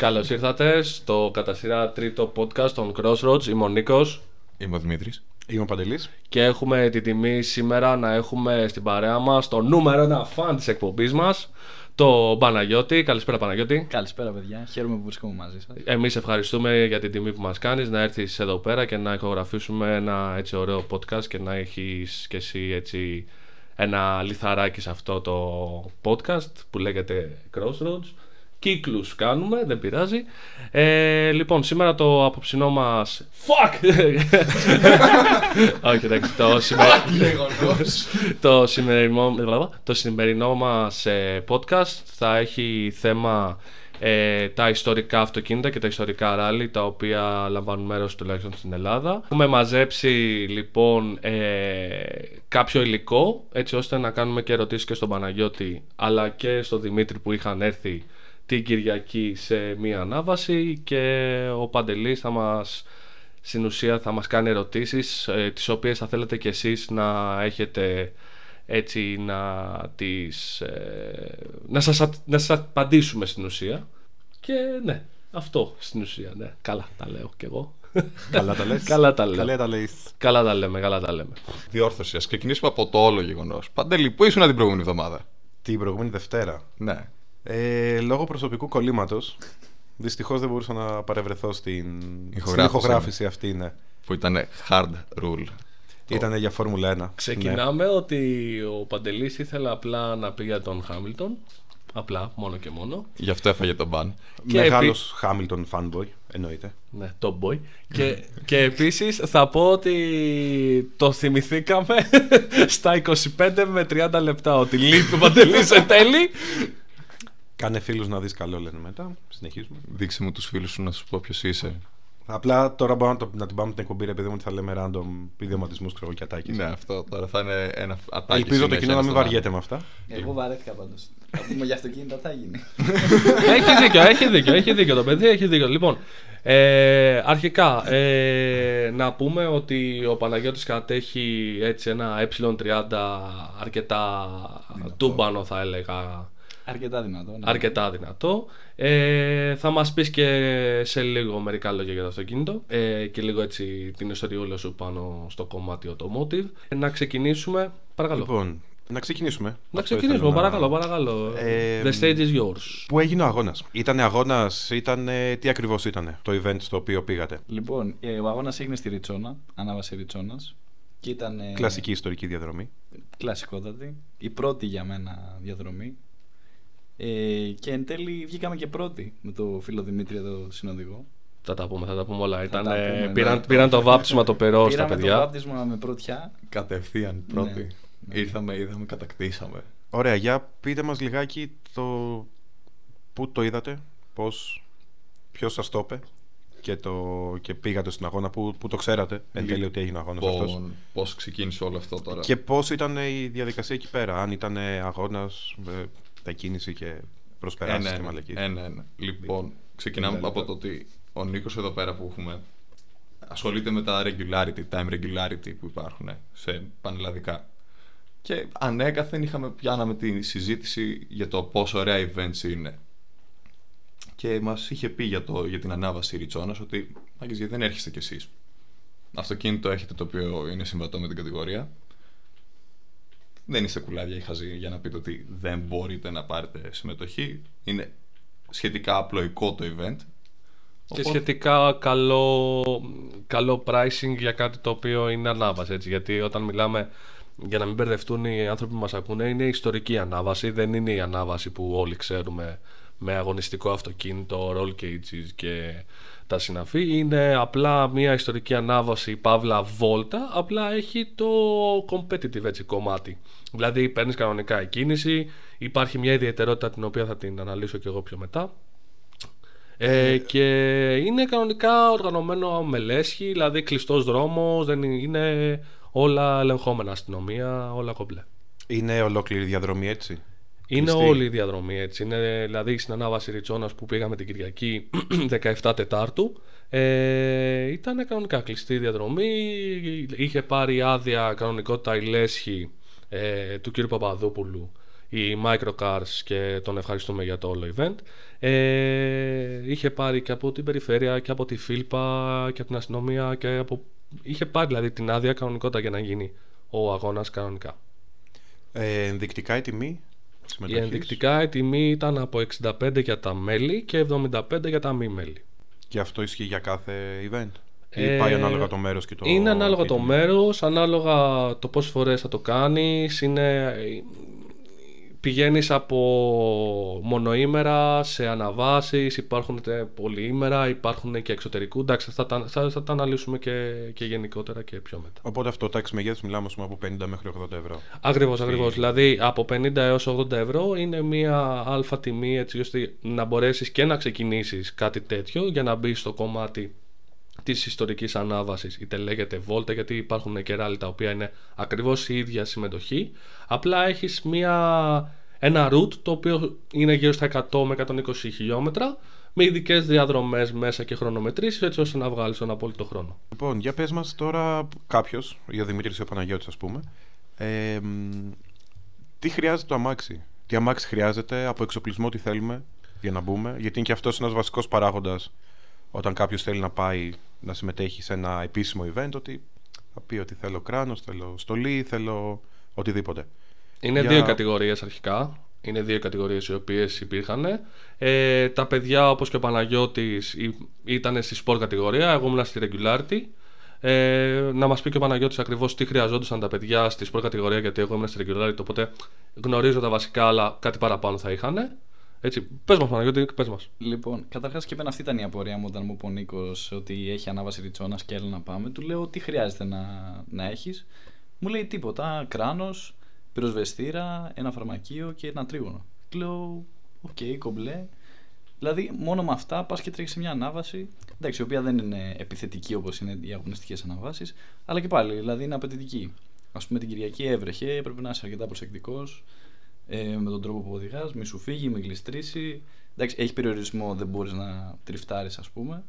Καλώς ήρθατε στο κατά σειρά τρίτο podcast των Crossroads. Είμαι ο Νίκος. Είμαι ο Δημήτρης. Είμαι ο Παντελής. Και έχουμε την τιμή σήμερα να έχουμε στην παρέα μας το νούμερο ένα φαν της εκπομπής μας, το Παναγιώτη. Καλησπέρα, Παναγιώτη. Καλησπέρα, παιδιά. Χαίρομαι που βρίσκομαι μαζί σας. Εμείς ευχαριστούμε για την τιμή που μας κάνεις να έρθεις εδώ πέρα και να ηχογραφήσουμε ένα έτσι ωραίο podcast και να έχεις κι εσύ έτσι ένα λιθαράκι σε αυτό το podcast που λέγεται Crossroads. Κύκλους κάνουμε, δεν πειράζει. Ε, λοιπόν, σήμερα το απόψινό μας... Fuck! Όχι, εντάξει, το σημερινό... το, σημερινό... το σημερινό μας ε, podcast θα έχει θέμα ε, τα ιστορικά αυτοκίνητα και τα ιστορικά ράλι τα οποία λαμβάνουν μέρος τουλάχιστον στην Ελλάδα. Έχουμε μαζέψει λοιπόν ε, κάποιο υλικό έτσι ώστε να κάνουμε και ερωτήσεις και στον Παναγιώτη αλλά και στον Δημήτρη που είχαν έρθει την Κυριακή σε μία ανάβαση και ο Παντελής θα μας στην ουσία θα μας κάνει ερωτήσεις ε, τις οποίες θα θέλετε κι εσείς να έχετε έτσι να τις ε, να, σας, να σας απαντήσουμε στην ουσία και ναι αυτό στην ουσία ναι καλά τα λέω κι εγώ Καλά τα λες. καλά τα λέω Καλά τα λες. καλά τα λέμε καλά τα λέμε Διόρθωση. Α ξεκινήσουμε από το όλο γεγονός. Παντελή, πού ήσουν την προηγούμενη εβδομάδα; Την προηγούμενη Δευτέρα. Ναι. Ε, λόγω προσωπικού κολλήματος. Δυστυχώς δεν μπορούσα να παρευρεθώ στην Ηχογράφηση. στην ηχογράφηση αυτή, ναι. Που ήταν hard rule. Ήταν για Φόρμουλα 1. ξεκινάμε ότι ο Παντελής ήθελε απλά να πει για τον Χάμιλτον απλά μόνο και μόνο Γι' αυτό έφαγε τον μπαν. Και Μεγάλος επί- Χάμιλτον fanboy, εννοείται. Ναι, top boy. και, και επίσης θα πω ότι το θυμηθήκαμε στα 25 με 30 λεπτά ότι λείπει ο Παντελής εν τέλει. Κάνε φίλους να δεις καλό, λένε μετά. Συνεχίζουμε. Δείξε μου τους φίλους σου να σου πω ποιος είσαι. Απλά τώρα μπορώ να, το, να την πάμε την εκπομπή, ρε παιδί μου, ότι θα λέμε random ιδιωματισμού ξέρω και ατάκες. ναι, αυτό τώρα θα είναι ένα ατάκι. Ελπίζω το συνέχεια κοινό να μην στον βαριέται με αυτά. Εγώ βαρέθηκα πάντως. Θα πούμε για αυτοκίνητα θα γίνει. έχει δίκιο, έχει δίκιο, έχει δίκιο το παιδί, έχει δίκιο. Λοιπόν, ε, αρχικά ε, να πούμε ότι ο Παναγιώτης κατέχει έτσι ένα ε30 αρκετά τούμπανο θα έλεγα Αρκετά δυνατό. ναι. αρκετά δυνατό. Ε, θα μας πεις και σε λίγο μερικά λόγια για το αυτοκίνητο ε, και λίγο έτσι την ιστοριούλα σου πάνω στο κομμάτι automotive. Ε, να ξεκινήσουμε, παρακαλώ. Λοιπόν, να ξεκινήσουμε. να Αυτό ξεκινήσουμε, ήθελα να- παρακαλώ, παρακαλώ. Ε, The stage is yours. Πού έγινε ο αγώνας; Ήταν αγώνας, ήταν. Τι ακριβώς ήταν το event στο οποίο πήγατε; Λοιπόν, ε, ο αγώνας έγινε στη Ριτσόνα, ανάβαση Ριτσόνας. Και ήταν. ε, Κλασική ιστορική διαδρομή. Κλασικότατη. Η πρώτη για μένα διαδρομή. Ε, και εν τέλει βγήκαμε και πρώτοι με το φίλο Δημήτρη εδώ συνοδηγό. Θα τα πούμε, θα τα πούμε όλα. Ήταν, τα ε, πούμε, ναι. πήραν, πήραν το βάπτισμα το περό στα Πήραμε το παιδιά. βάπτισμα με πρωτιά. Κατευθείαν πρώτη. Ναι, ναι. Ήρθαμε, είδαμε, κατακτήσαμε. Ωραία, για πείτε μας λιγάκι το πού το είδατε, πώς, ποιος σας το είπε και, το, και πήγατε στην αγώνα, πού, πού το ξέρατε εν τέλει ότι έγινε ο αγώνας αυτός. Λοιπόν, πώς ξεκίνησε όλο αυτό τώρα; Και πώς ήταν η διαδικασία εκεί πέρα, αν ήταν αγώνας, ε, τα κίνηση και προσπεράσεις ένα, και ένα, μαλακίες. ένα, ένα. Λοιπόν, ξεκινάμε Πενήντα από λεπτά. το ότι ο Νίκος εδώ πέρα που έχουμε ασχολείται με τα regularity, time regularity που υπάρχουν σε πανελλαδικά. Και ανέκαθεν είχαμε πιάναμε τη συζήτηση για το πόσο ωραία events είναι. Και μας είχε πει για, το, για την ανάβαση Ριτσόνας ότι «Μάγκες, γιατί δεν έρχεστε κι εσείς. Αυτοκίνητο έχετε το οποίο είναι συμβατό με την κατηγορία. Δεν είστε κουλάδια ή χαζοί για να πείτε ότι δεν μπορείτε να πάρετε συμμετοχή. Είναι σχετικά απλοϊκό το event. Και Οπότε- σχετικά καλό, καλό pricing για κάτι το οποίο είναι ανάβαση. Έτσι, γιατί όταν μιλάμε, για να μην μπερδευτούν οι άνθρωποι που μας ακούνε, είναι ιστορική ανάβαση. Δεν είναι η ανάβαση που όλοι ξέρουμε με αγωνιστικό αυτοκίνητο, roll cages και τα συναφή. Είναι απλά μια ιστορική ανάβαση, παύλα βόλτα, απλά έχει το competitive έτσι, κομμάτι. Δηλαδή παίρνεις κανονικά η κίνηση, υπάρχει μια ιδιαιτερότητα την οποία θα την αναλύσω και εγώ πιο μετά. Ε, και είναι κανονικά οργανωμένο με λέσχη, δηλαδή κλειστός δρόμος, δεν είναι, είναι όλα ελεγχόμενα αστυνομία, όλα κομπλέ. Είναι ολόκληρη η διαδρομή έτσι; Είναι Κλειστή. όλη η διαδρομή έτσι. Είναι δηλαδή στην ανάβαση Ριτσόνας που πήγαμε την Κυριακή 17 Τετάρτου. Ε, ήταν κανονικά κλειστή η διαδρομή. Είχε πάρει άδεια κανονικότητα η λέσχη ε, του κ. Παπαδόπουλου η Microcars και τον ευχαριστούμε για το όλο event. Ε, είχε πάρει και από την περιφέρεια και από τη Φίλπα και από την αστυνομία και από... είχε πάρει δηλαδή την άδεια κανονικότητα για να γίνει ο αγώνας κανονικά. Ε, ενδεικτικά η τιμή; Η συμμετοχής. ενδεικτικά η τιμή ήταν από 65 για τα μέλη και 75 για τα μη μέλη. Και αυτό ισχύει για κάθε event; Ε, Ή πάει ανάλογα το μέρος και το. Είναι ανάλογα και το η τιμή. μέρος, ανάλογα το πόσες φορές θα το κάνεις, είναι... Πηγαίνεις από μονοήμερα σε αναβάσεις, υπάρχουν τε- πολυήμερα, υπάρχουν και εξωτερικού. Εντάξει, θα τα, θα, θα τα αναλύσουμε και, και γενικότερα και πιο μετά. Οπότε αυτό τάξη μεγέθους μιλάμε ας πούμε, από 50 μέχρι 80 ευρώ. Ακριβώς, ακριβώς. Δηλαδή από 50 έως 80 ευρώ είναι μια αλφα τιμή έτσι ώστε να μπορέσεις και να ξεκινήσεις κάτι τέτοιο για να μπεις στο κομμάτι της ιστορικής ανάβασης είτε λέγεται βόλτα γιατί υπάρχουν και ράλι τα οποία είναι ακριβώς η ίδια συμμετοχή απλά έχεις μια, ένα route το οποίο είναι γύρω στα 100 με 120 χιλιόμετρα με ειδικές διαδρομές μέσα και χρονομετρήσεις έτσι ώστε να βγάλεις τον απόλυτο χρόνο. Λοιπόν, για πες μας τώρα κάποιος, για Δημήτρης ο Παναγιώτης ας πούμε, ε, μ, τι χρειάζεται το αμάξι; Τι αμάξι χρειάζεται, από εξοπλισμό τι θέλουμε για να μπούμε. Γιατί είναι και αυτός ένας βασικός παράγοντας όταν κάποιος θέλει να πάει να συμμετέχει σε ένα επίσημο event, ότι θα πει ότι θέλω κράνος, θέλω στολή, θέλω οτιδήποτε. Είναι Για- δύο κατηγορίες αρχικά. Είναι δύο κατηγορίες οι οποίες υπήρχαν. Ε, τα παιδιά όπως και ο Παναγιώτης ή- ήταν στη sport κατηγορία, εγώ ήμουν στη regularity. Ε, να μας πει και ο Παναγιώτης ακριβώς τι χρειαζόντουσαν τα παιδιά στη sport κατηγορία γιατί εγώ ήμουν στη regularity οπότε γνωρίζω τα βασικά αλλά κάτι παραπάνω θα είχαν. Έτσι, πες μας Παναγιώτη, πες μας. Λοιπόν, καταρχάς και εμένα αυτή ήταν η απορία μου όταν μου είπε ο Νίκος ότι έχει ανάβαση Ριτσώνα και έλα να πάμε. Του λέω τι χρειάζεται να, να έχεις; Μου λέει τίποτα. Κράνος, πυροσβεστήρα, ένα φαρμακείο και ένα τρίγωνο. Του λέω, οκ, κομπλέ. Δηλαδή, μόνο με αυτά πας και τρέχεις σε μια ανάβαση. Εντάξει, η οποία δεν είναι επιθετική όπως είναι οι αγωνιστικές αναβάσεις, αλλά και πάλι, δηλαδή είναι απαιτητική. Α πούμε, την Κυριακή έβρεχε, πρέπει να είσαι αρκετά προσεκτικός ε, με τον τρόπο που οδηγάς, μη σου φύγει, μη γλιστρήσει. Εντάξει, έχει περιορισμό, δεν μπορείς να τριφτάρεις, ας πούμε.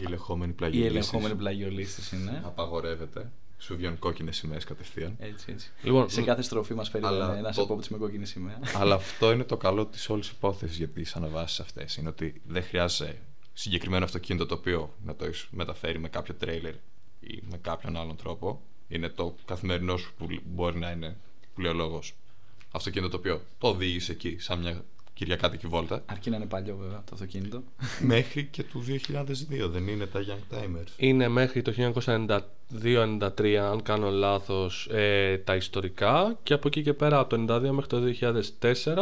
Η ελεγχόμενη Η πλαγιολίστηση. ελεγχόμενη πλαγιολίστηση είναι. Απαγορεύεται. Σου βγαίνουν κόκκινες σημαίες κατευθείαν. Έτσι, έτσι. Λοιπόν, Σε κάθε στροφή μας Αλλά περίμενε ένας το- επόπτης με κόκκινη σημαία. Αλλά αυτό είναι το καλό της όλης υπόθεσης για τις αναβάσει αυτές. Είναι ότι δεν χρειάζεται συγκεκριμένο αυτοκίνητο το οποίο να το έχεις μεταφέρει με κάποιο τρέιλερ ή με κάποιον άλλον τρόπο. Είναι το καθημερινό σου που μπορεί να είναι που λέει ο λόγο. Αυτοκίνητο το οποίο το οδήγησε εκεί σαν μια κυριακάτικη βόλτα. Αρκεί να είναι παλιό βέβαια το αυτοκίνητο. Μέχρι και του 2002 δεν είναι τα Young Timers. είναι μέχρι το 1992-93 αν κάνω λάθος ε, τα ιστορικά και από εκεί και πέρα από το 92 μέχρι το 2004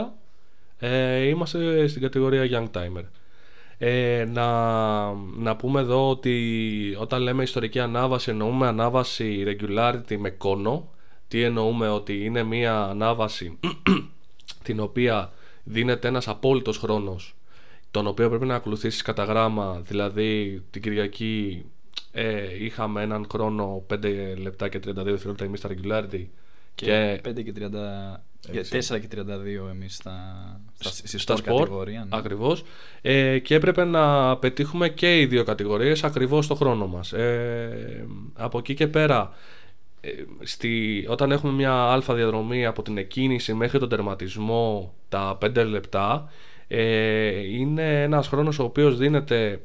ε, είμαστε στην κατηγορία Young Timer. Ε, να, να πούμε εδώ ότι όταν λέμε ιστορική ανάβαση εννοούμε ανάβαση regularity με κόνο τι εννοούμε ότι είναι μια ανάβαση την οποία δίνεται ένας απόλυτος χρόνος τον οποίο πρέπει να ακολουθήσεις κατά γράμμα δηλαδή την Κυριακή ε, είχαμε έναν χρόνο 5 λεπτά και 32 δευτερόλεπτα εμείς στα regularity Και 5 και 30. Έτσι. 4 και 32 εμείς στα, στα, στη στα sport σπορ, κατηγορία. ναι. ακριβώς ε, και έπρεπε να πετύχουμε και οι δύο κατηγορίες ακριβώς το χρόνο μας ε, από εκεί και πέρα ε, στη, όταν έχουμε μια αλφα διαδρομή από την εκκίνηση μέχρι τον τερματισμό τα 5 λεπτά ε, είναι ένας χρόνος ο οποίος δίνεται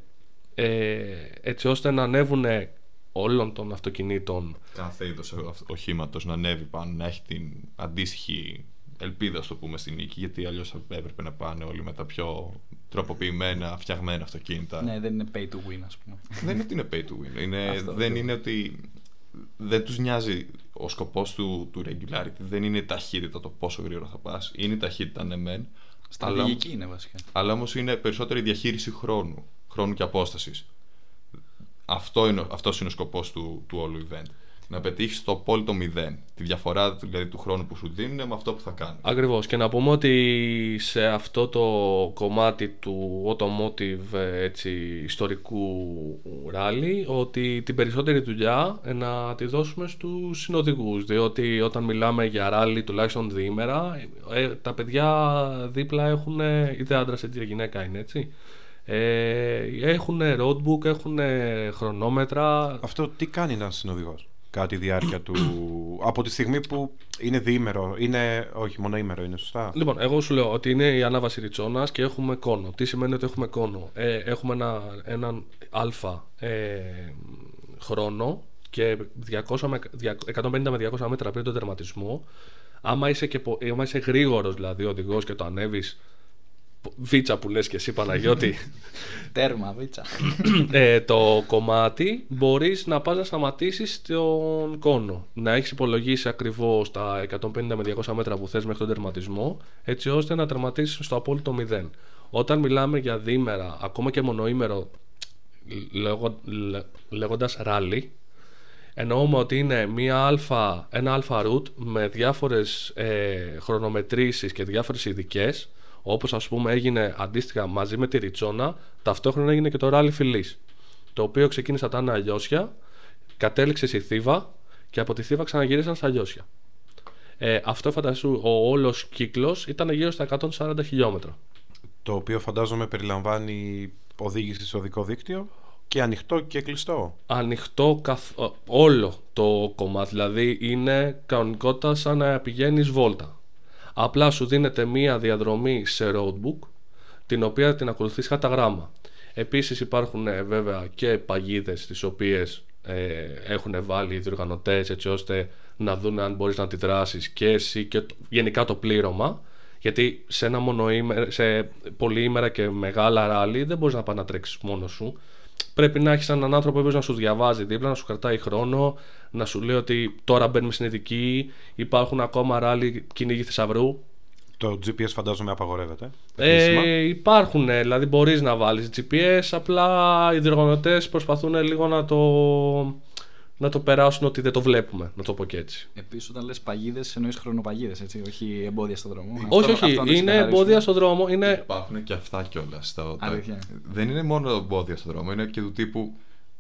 ε, έτσι ώστε να ανέβουν όλων των αυτοκινήτων Κάθε είδος οχήματος να ανέβει πάνω, να έχει την αντίστοιχη ελπίδα, στο πούμε, στη νίκη. Γιατί αλλιώς θα έπρεπε να πάνε όλοι με τα πιο τροποποιημένα, φτιαγμένα αυτοκίνητα. Ναι, δεν είναι pay to win, ας πούμε. δεν είναι ότι είναι pay to win. Είναι, Αυτό, δεν αυτό. είναι ότι δεν τους νοιάζει ο σκοπός του, του regularity. Δεν είναι η ταχύτητα το πόσο γρήγορα θα πας. Είναι η ταχύτητα ναι μεν. Αλλά, Στρατηγική είναι βασικά. αλλά όμως είναι περισσότερη διαχείριση χρόνου. Χρόνου και απόστασης. Αυτό είναι, αυτός είναι ο σκοπός του, του όλου event. Να πετύχεις το απόλυτο μηδέν. Τη διαφορά δηλαδή, του χρόνου που σου δίνουν με αυτό που θα κάνουν. Ακριβώς και να πούμε ότι σε αυτό το κομμάτι του automotive ε, έτσι, ιστορικού ράλι ότι την περισσότερη δουλειά ε, να τη δώσουμε στους συνοδηγούς διότι όταν μιλάμε για ράλι τουλάχιστον διήμερα ε, τα παιδιά δίπλα έχουν ε, είτε άντρας είτε γυναίκα είναι έτσι ε, έχουν roadbook, έχουν χρονόμετρα Αυτό τι κάνει ένας συνοδηγός; Κατά τη διάρκεια του. από τη στιγμή που είναι διήμερο. Είναι, όχι, μόνο ήμερο είναι, σωστά; Λοιπόν, εγώ σου λέω ότι είναι η ανάβαση ριτσόνα και έχουμε κόνο. Τι σημαίνει ότι έχουμε κόνο; Ε, έχουμε ένα, έναν αλφα ε, χρόνο και 200 με, 150 με 200 μέτρα πριν τον τερματισμό. Άμα είσαι, και, άμα είσαι γρήγορος δηλαδή οδηγός και το ανέβεις βίτσα που λες και εσύ Παναγιώτη. Τέρμα βίτσα. Ε, Το κομμάτι μπορείς να πας να σταματήσεις τον κόνο. Να έχεις υπολογίσει ακριβώς τα 150 με 200 μέτρα που θες μέχρι τον τερματισμό Έτσι ώστε να τερματίσεις στο απόλυτο 0 Όταν μιλάμε για δίμερα, ακόμα και μονοήμερο λέγον, Λέγοντας ράλι Εννοούμε ότι είναι μια αλφα, ένα αλφα route με διάφορες ε, χρονομετρήσεις και διάφορες ειδικές όπως ας πούμε έγινε αντίστοιχα μαζί με τη Ριτσόνα, ταυτόχρονα έγινε και το Rally Φιλής, το οποίο ξεκίνησε από τα Αλλιώσια, κατέληξε στη Θήβα και από τη Θήβα ξαναγυρίσαν στα Αλλιώσια. Ε, αυτό φαντασού, ο όλος κύκλος ήταν γύρω στα 140 χιλιόμετρα. Το οποίο φαντάζομαι περιλαμβάνει οδήγηση στο οδικό δίκτυο και ανοιχτό και κλειστό. Ανοιχτό καθ... όλο το κομμάτι, δηλαδή είναι κανονικότητα σαν να πηγαίνεις βόλτα. Απλά σου δίνεται μία διαδρομή σε roadbook την οποία την ακολουθείς κατά γράμμα. Επίσης υπάρχουν ε, βέβαια και παγίδες τις οποίες ε, έχουν βάλει οι διοργανωτές έτσι ώστε να δουν αν μπορείς να αντιδράσεις και εσύ και γενικά το πλήρωμα γιατί σε ένα μονοήμερα, σε πολυήμερα και μεγάλα ράλι δεν μπορείς να πάει να τρέξεις μόνος σου πρέπει να έχεις έναν άνθρωπο που να σου διαβάζει δίπλα, να σου κρατάει χρόνο, να σου λέει ότι τώρα μπαίνουμε στην ειδική, υπάρχουν ακόμα ράλι κυνήγι θησαυρού. Το GPS φαντάζομαι απαγορεύεται. Ε, υπάρχουν, δηλαδή μπορείς να βάλεις GPS, απλά οι διοργανωτές προσπαθούν λίγο να το να το περάσουν ότι δεν το βλέπουμε, να το πω και έτσι. Επίσης, όταν λες παγίδες, εννοείς χρονοπαγίδες, έτσι, όχι εμπόδια στον δρόμο. όχι, όχι, είναι εμπόδια στον δρόμο. Είναι... Υπάρχουν και αυτά κιόλας. Δεν είναι μόνο εμπόδια στον δρόμο, είναι και του τύπου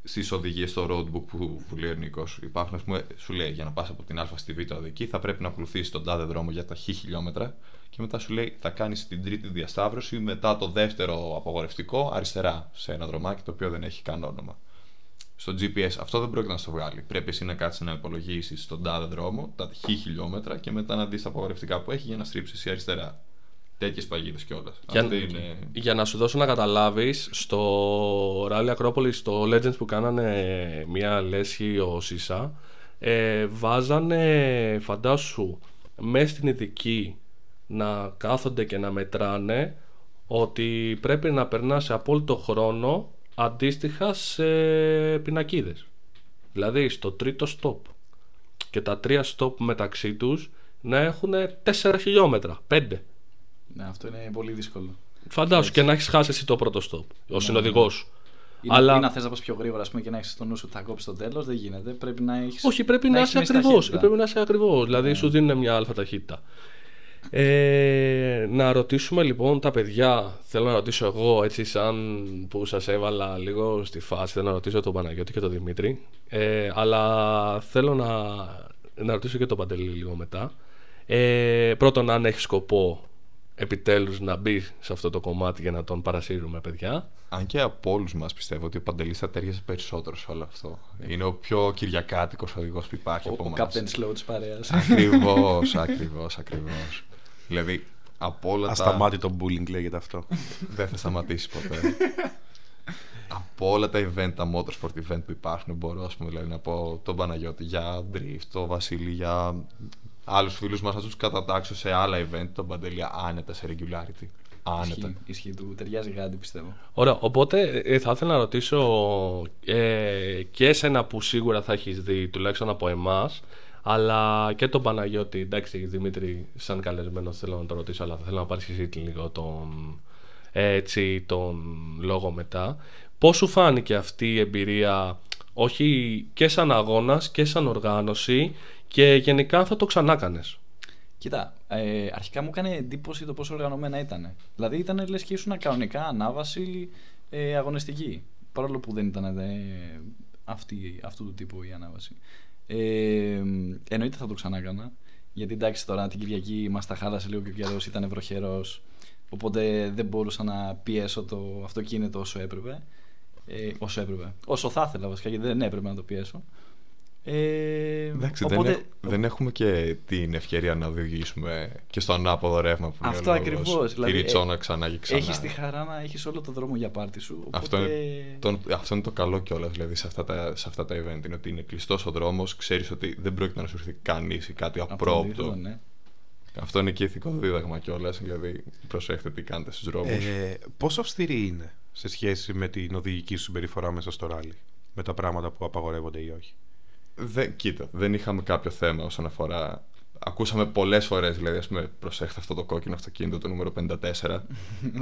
στις οδηγίες στο roadbook που, που λέει ο Νίκος. Υπάρχουν, ας πούμε, σου λέει για να πας από την Α στη Β οδική θα πρέπει να ακολουθήσει τον τάδε δρόμο για τα χ χιλιόμετρα και μετά σου λέει θα κάνεις την τρίτη διασταύρωση μετά το δεύτερο απογορευτικό αριστερά σε ένα δρομάκι το οποίο δεν έχει καν όνομα στο GPS. Αυτό δεν πρόκειται να στο βγάλει. Πρέπει εσύ να κάτσεις να υπολογίσεις τον τάδε δρόμο, τα χ χιλιόμετρα και μετά να δεις τα απογορευτικά που έχει για να στρίψεις εσύ αριστερά. Τέτοιες παγίδες κιόλας. Για, είναι... για να σου δώσω να καταλάβεις, στο Rally Acropolis, στο Legends που κάνανε μια λέσχη ο Σίσα, ε, βάζανε φαντάσου μέσα στην ειδική να κάθονται και να μετράνε ότι πρέπει να περνάς σε απόλυτο χρόνο αντίστοιχα σε πινακίδες. Δηλαδή στο τρίτο stop και τα τρία stop μεταξύ τους να έχουν 4 χιλιόμετρα, 5. Ναι, αυτό είναι πολύ δύσκολο. Φαντάσου και να έχεις χάσει εσύ το πρώτο stop, ο ναι, συνοδηγός σου. Ή, Αλλά... ή να θε να πας πιο γρήγορα πούμε, και να έχεις στο νου σου ότι θα κόψει το τέλος, δεν γίνεται. Πρέπει να έχει. Όχι, πρέπει να, να είσαι ακριβώς. Πρέπει να είσαι ακριβώς. Δηλαδή ναι. σου δίνουν μια αλφα ταχύτητα. Ε, να ρωτήσουμε λοιπόν τα παιδιά, θέλω να ρωτήσω εγώ έτσι σαν που σας έβαλα λίγο στη φάση, θέλω να ρωτήσω τον Παναγιώτη και τον Δημήτρη, ε, αλλά θέλω να, να ρωτήσω και τον Παντελή λίγο μετά. Ε, πρώτον αν έχει σκοπό επιτέλους να μπει σε αυτό το κομμάτι για να τον παρασύρουμε παιδιά. Αν και από όλους μας πιστεύω ότι ο Παντελής θα ταιριάζει περισσότερο σε όλο αυτό. Είναι ο πιο κυριακάτικος οδηγός που υπάρχει ο, από Ο Captain Slow της παρέας. Ακριβώς, ακριβώς, ακριβώς. Δηλαδή, από όλα Ασταμάτητο bullying λέγεται αυτό. Δεν θα σταματήσει ποτέ. από όλα τα event, τα motorsport event που υπάρχουν, μπορώ ας πούμε, δηλαδή, να πω τον Παναγιώτη για drift, τον Βασίλη για άλλους φίλους μας, να τους κατατάξω σε άλλα event, τον Παντελία άνετα σε regularity. Άνετα. Ισχύει, ισχύει του ταιριάζει γάντι πιστεύω. Ωραία, οπότε ε, θα ήθελα να ρωτήσω ε, και εσένα που σίγουρα θα έχεις δει τουλάχιστον από εμάς, αλλά και τον Παναγιώτη, εντάξει Δημήτρη, σαν καλεσμένο θέλω να το ρωτήσω, αλλά θα θέλω να πάρει εσύ λίγο τον, έτσι, τον λόγο μετά. Πώς σου φάνηκε αυτή η εμπειρία, όχι και σαν αγώνας και σαν οργάνωση και γενικά θα το ξανά κάνεις. Κοίτα, ε, αρχικά μου έκανε εντύπωση το πόσο οργανωμένα ήταν. Δηλαδή ήταν λες και ήσουν κανονικά ανάβαση ε, αγωνιστική. Παρόλο που δεν ήταν ε, αυτή, αυτού του τύπου η ανάβαση. Ε, εννοείται θα το ξανά έκανα. Γιατί εντάξει τώρα την Κυριακή μας τα χάλασε λίγο και ο καιρός ήταν βροχερός. Οπότε δεν μπορούσα να πιέσω το αυτοκίνητο όσο έπρεπε. Ε, όσο έπρεπε. Όσο θα ήθελα βασικά, γιατί δεν έπρεπε να το πιέσω. Ε, Εντάξει, οπότε, δεν, έχ- δεν έχουμε και την ευκαιρία να οδηγήσουμε και στο ανάποδο ρεύμα που Αυτό λέει ο λόγος. ακριβώς, δηλαδή, Τη ριτσόνα ξανά και ξανά. Έχεις τη χαρά να έχεις όλο το δρόμο για πάρτι σου. Οπότε... Αυτό είναι, το, αυτό είναι το καλό κιόλας δηλαδή σε αυτά, τα, σε αυτά τα event. Είναι ότι είναι κλειστός ο δρόμος, ξέρεις ότι δεν πρόκειται να σου έρθει κανείς ή κάτι από το απρόπτο. αντίθετο, ναι. Αυτό είναι και ηθικό δίδαγμα κιόλας. Δηλαδή, προσέχετε τι κάνετε στους δρόμους. Ε, πόσο αυστηρή είναι σε σχέση με την οδηγική σου συμπεριφορά μέσα στο ράλι, με τα πράγματα που απαγορεύονται ή όχι; Δεν, κοίτα, δεν είχαμε κάποιο θέμα όσον αφορά. Ακούσαμε πολλές φορές, δηλαδή, ας πούμε, προσέχετε αυτό το κόκκινο αυτοκίνητο, το νούμερο 54.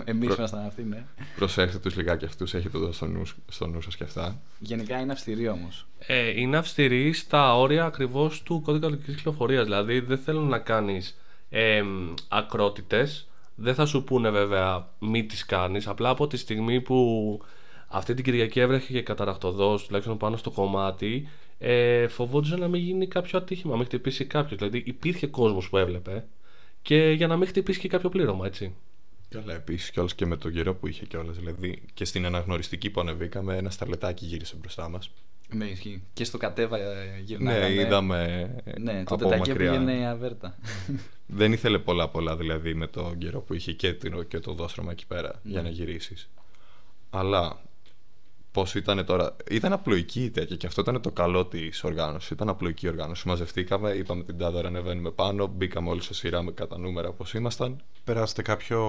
Εμείς Προ- ήμασταν αυτοί, ναι. προσέχετε τους λιγάκι αυτούς, έχετε το στο νου, στο νου σας και αυτά. Γενικά είναι αυστηρή όμως. Ε, είναι αυστηρή στα όρια ακριβώς του κώδικα οδική κυκλοφορίας. Δηλαδή δεν θέλουν να κάνεις ε, ακρότητες. Δεν θα σου πούνε βέβαια μη τις κάνεις. Απλά από τη στιγμή που αυτή την Κυριακή έβρεχε και καταρακτοδό, τουλάχιστον πάνω στο κομμάτι, ε, φοβόντουσαν να μην γίνει κάποιο ατύχημα, να μην χτυπήσει κάποιος. Δηλαδή υπήρχε κόσμος που έβλεπε και για να μην χτυπήσει και κάποιο πλήρωμα, έτσι. Καλά, επίσης κιόλα και με τον καιρό που είχε κιόλα. Δηλαδή, και στην αναγνωριστική που ανεβήκαμε, ένα σταλετάκι γύρισε μπροστά μας. Ναι, ισχύει. Και στο κατέβα ε, Ναι, γυρνάγαμε. είδαμε. Ναι, το από τετακέ μακριά. πήγαινε αβέρτα. Δεν ήθελε πολλά πολλά δηλαδή με τον καιρό που είχε και, την, και το δόστρωμα εκεί πέρα για να γυρίσεις. Αλλά πώς ήταν τώρα. Ήταν απλοϊκή η τέτοια και αυτό ήταν το καλό της οργάνωσης. Ήταν απλοϊκή η οργάνωση. Μαζευτήκαμε, είπαμε την τάδε ώρα ανεβαίνουμε πάνω, μπήκαμε όλοι σε σειρά με κατά νούμερα όπως ήμασταν. Περάσετε κάποιο,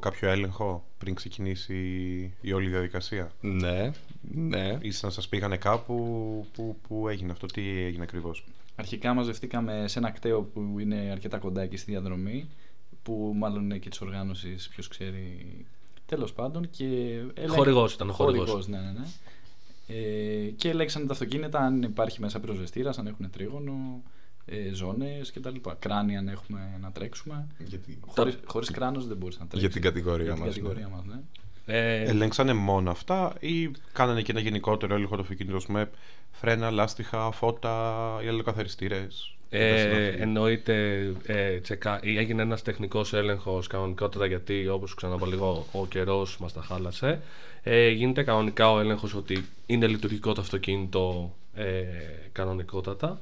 κάποιο έλεγχο πριν ξεκινήσει η όλη διαδικασία; Ναι, ναι. Ήσασταν να σας πήγανε κάπου; Που, που έγινε αυτό, τι έγινε ακριβώς; Αρχικά μαζευτήκαμε σε ένα κτέο που είναι αρκετά κοντά εκεί στη διαδρομή, που μάλλον είναι και της οργάνωσης, ποιος ξέρει. Τέλος πάντων. Και ελέγ- Χορηγός ήταν, χορηγός. Χορηγός, ναι, ναι, ναι. Ε, και ελέγξανε τα αυτοκίνητα αν υπάρχει μέσα πυροσβεστήρας, αν έχουν τρίγωνο, ε, ζώνες κτλ. Κράνη αν έχουμε να τρέξουμε. Γιατί... Χωρίς, χωρίς κράνος δεν μπορείς να τρέξεις. Για την κατηγορία Για την μας, κατηγορία μας, ναι. Ε, Ελέγξανε μόνο αυτά ή κάνανε και ένα γενικότερο έλεγχο το αυτοκίνητο με φρένα, λάστιχα, φώτα, οι αλληλοκαθαριστήρες; Ε, εννοείται, ε, τσεκα... έγινε ένας τεχνικός έλεγχος κανονικότερα γιατί όπως ξαναπώ λίγο ο καιρός μας τα χάλασε. Ε, γίνεται κανονικά ο έλεγχος ότι είναι λειτουργικό το αυτοκίνητο ε, κανονικότατα.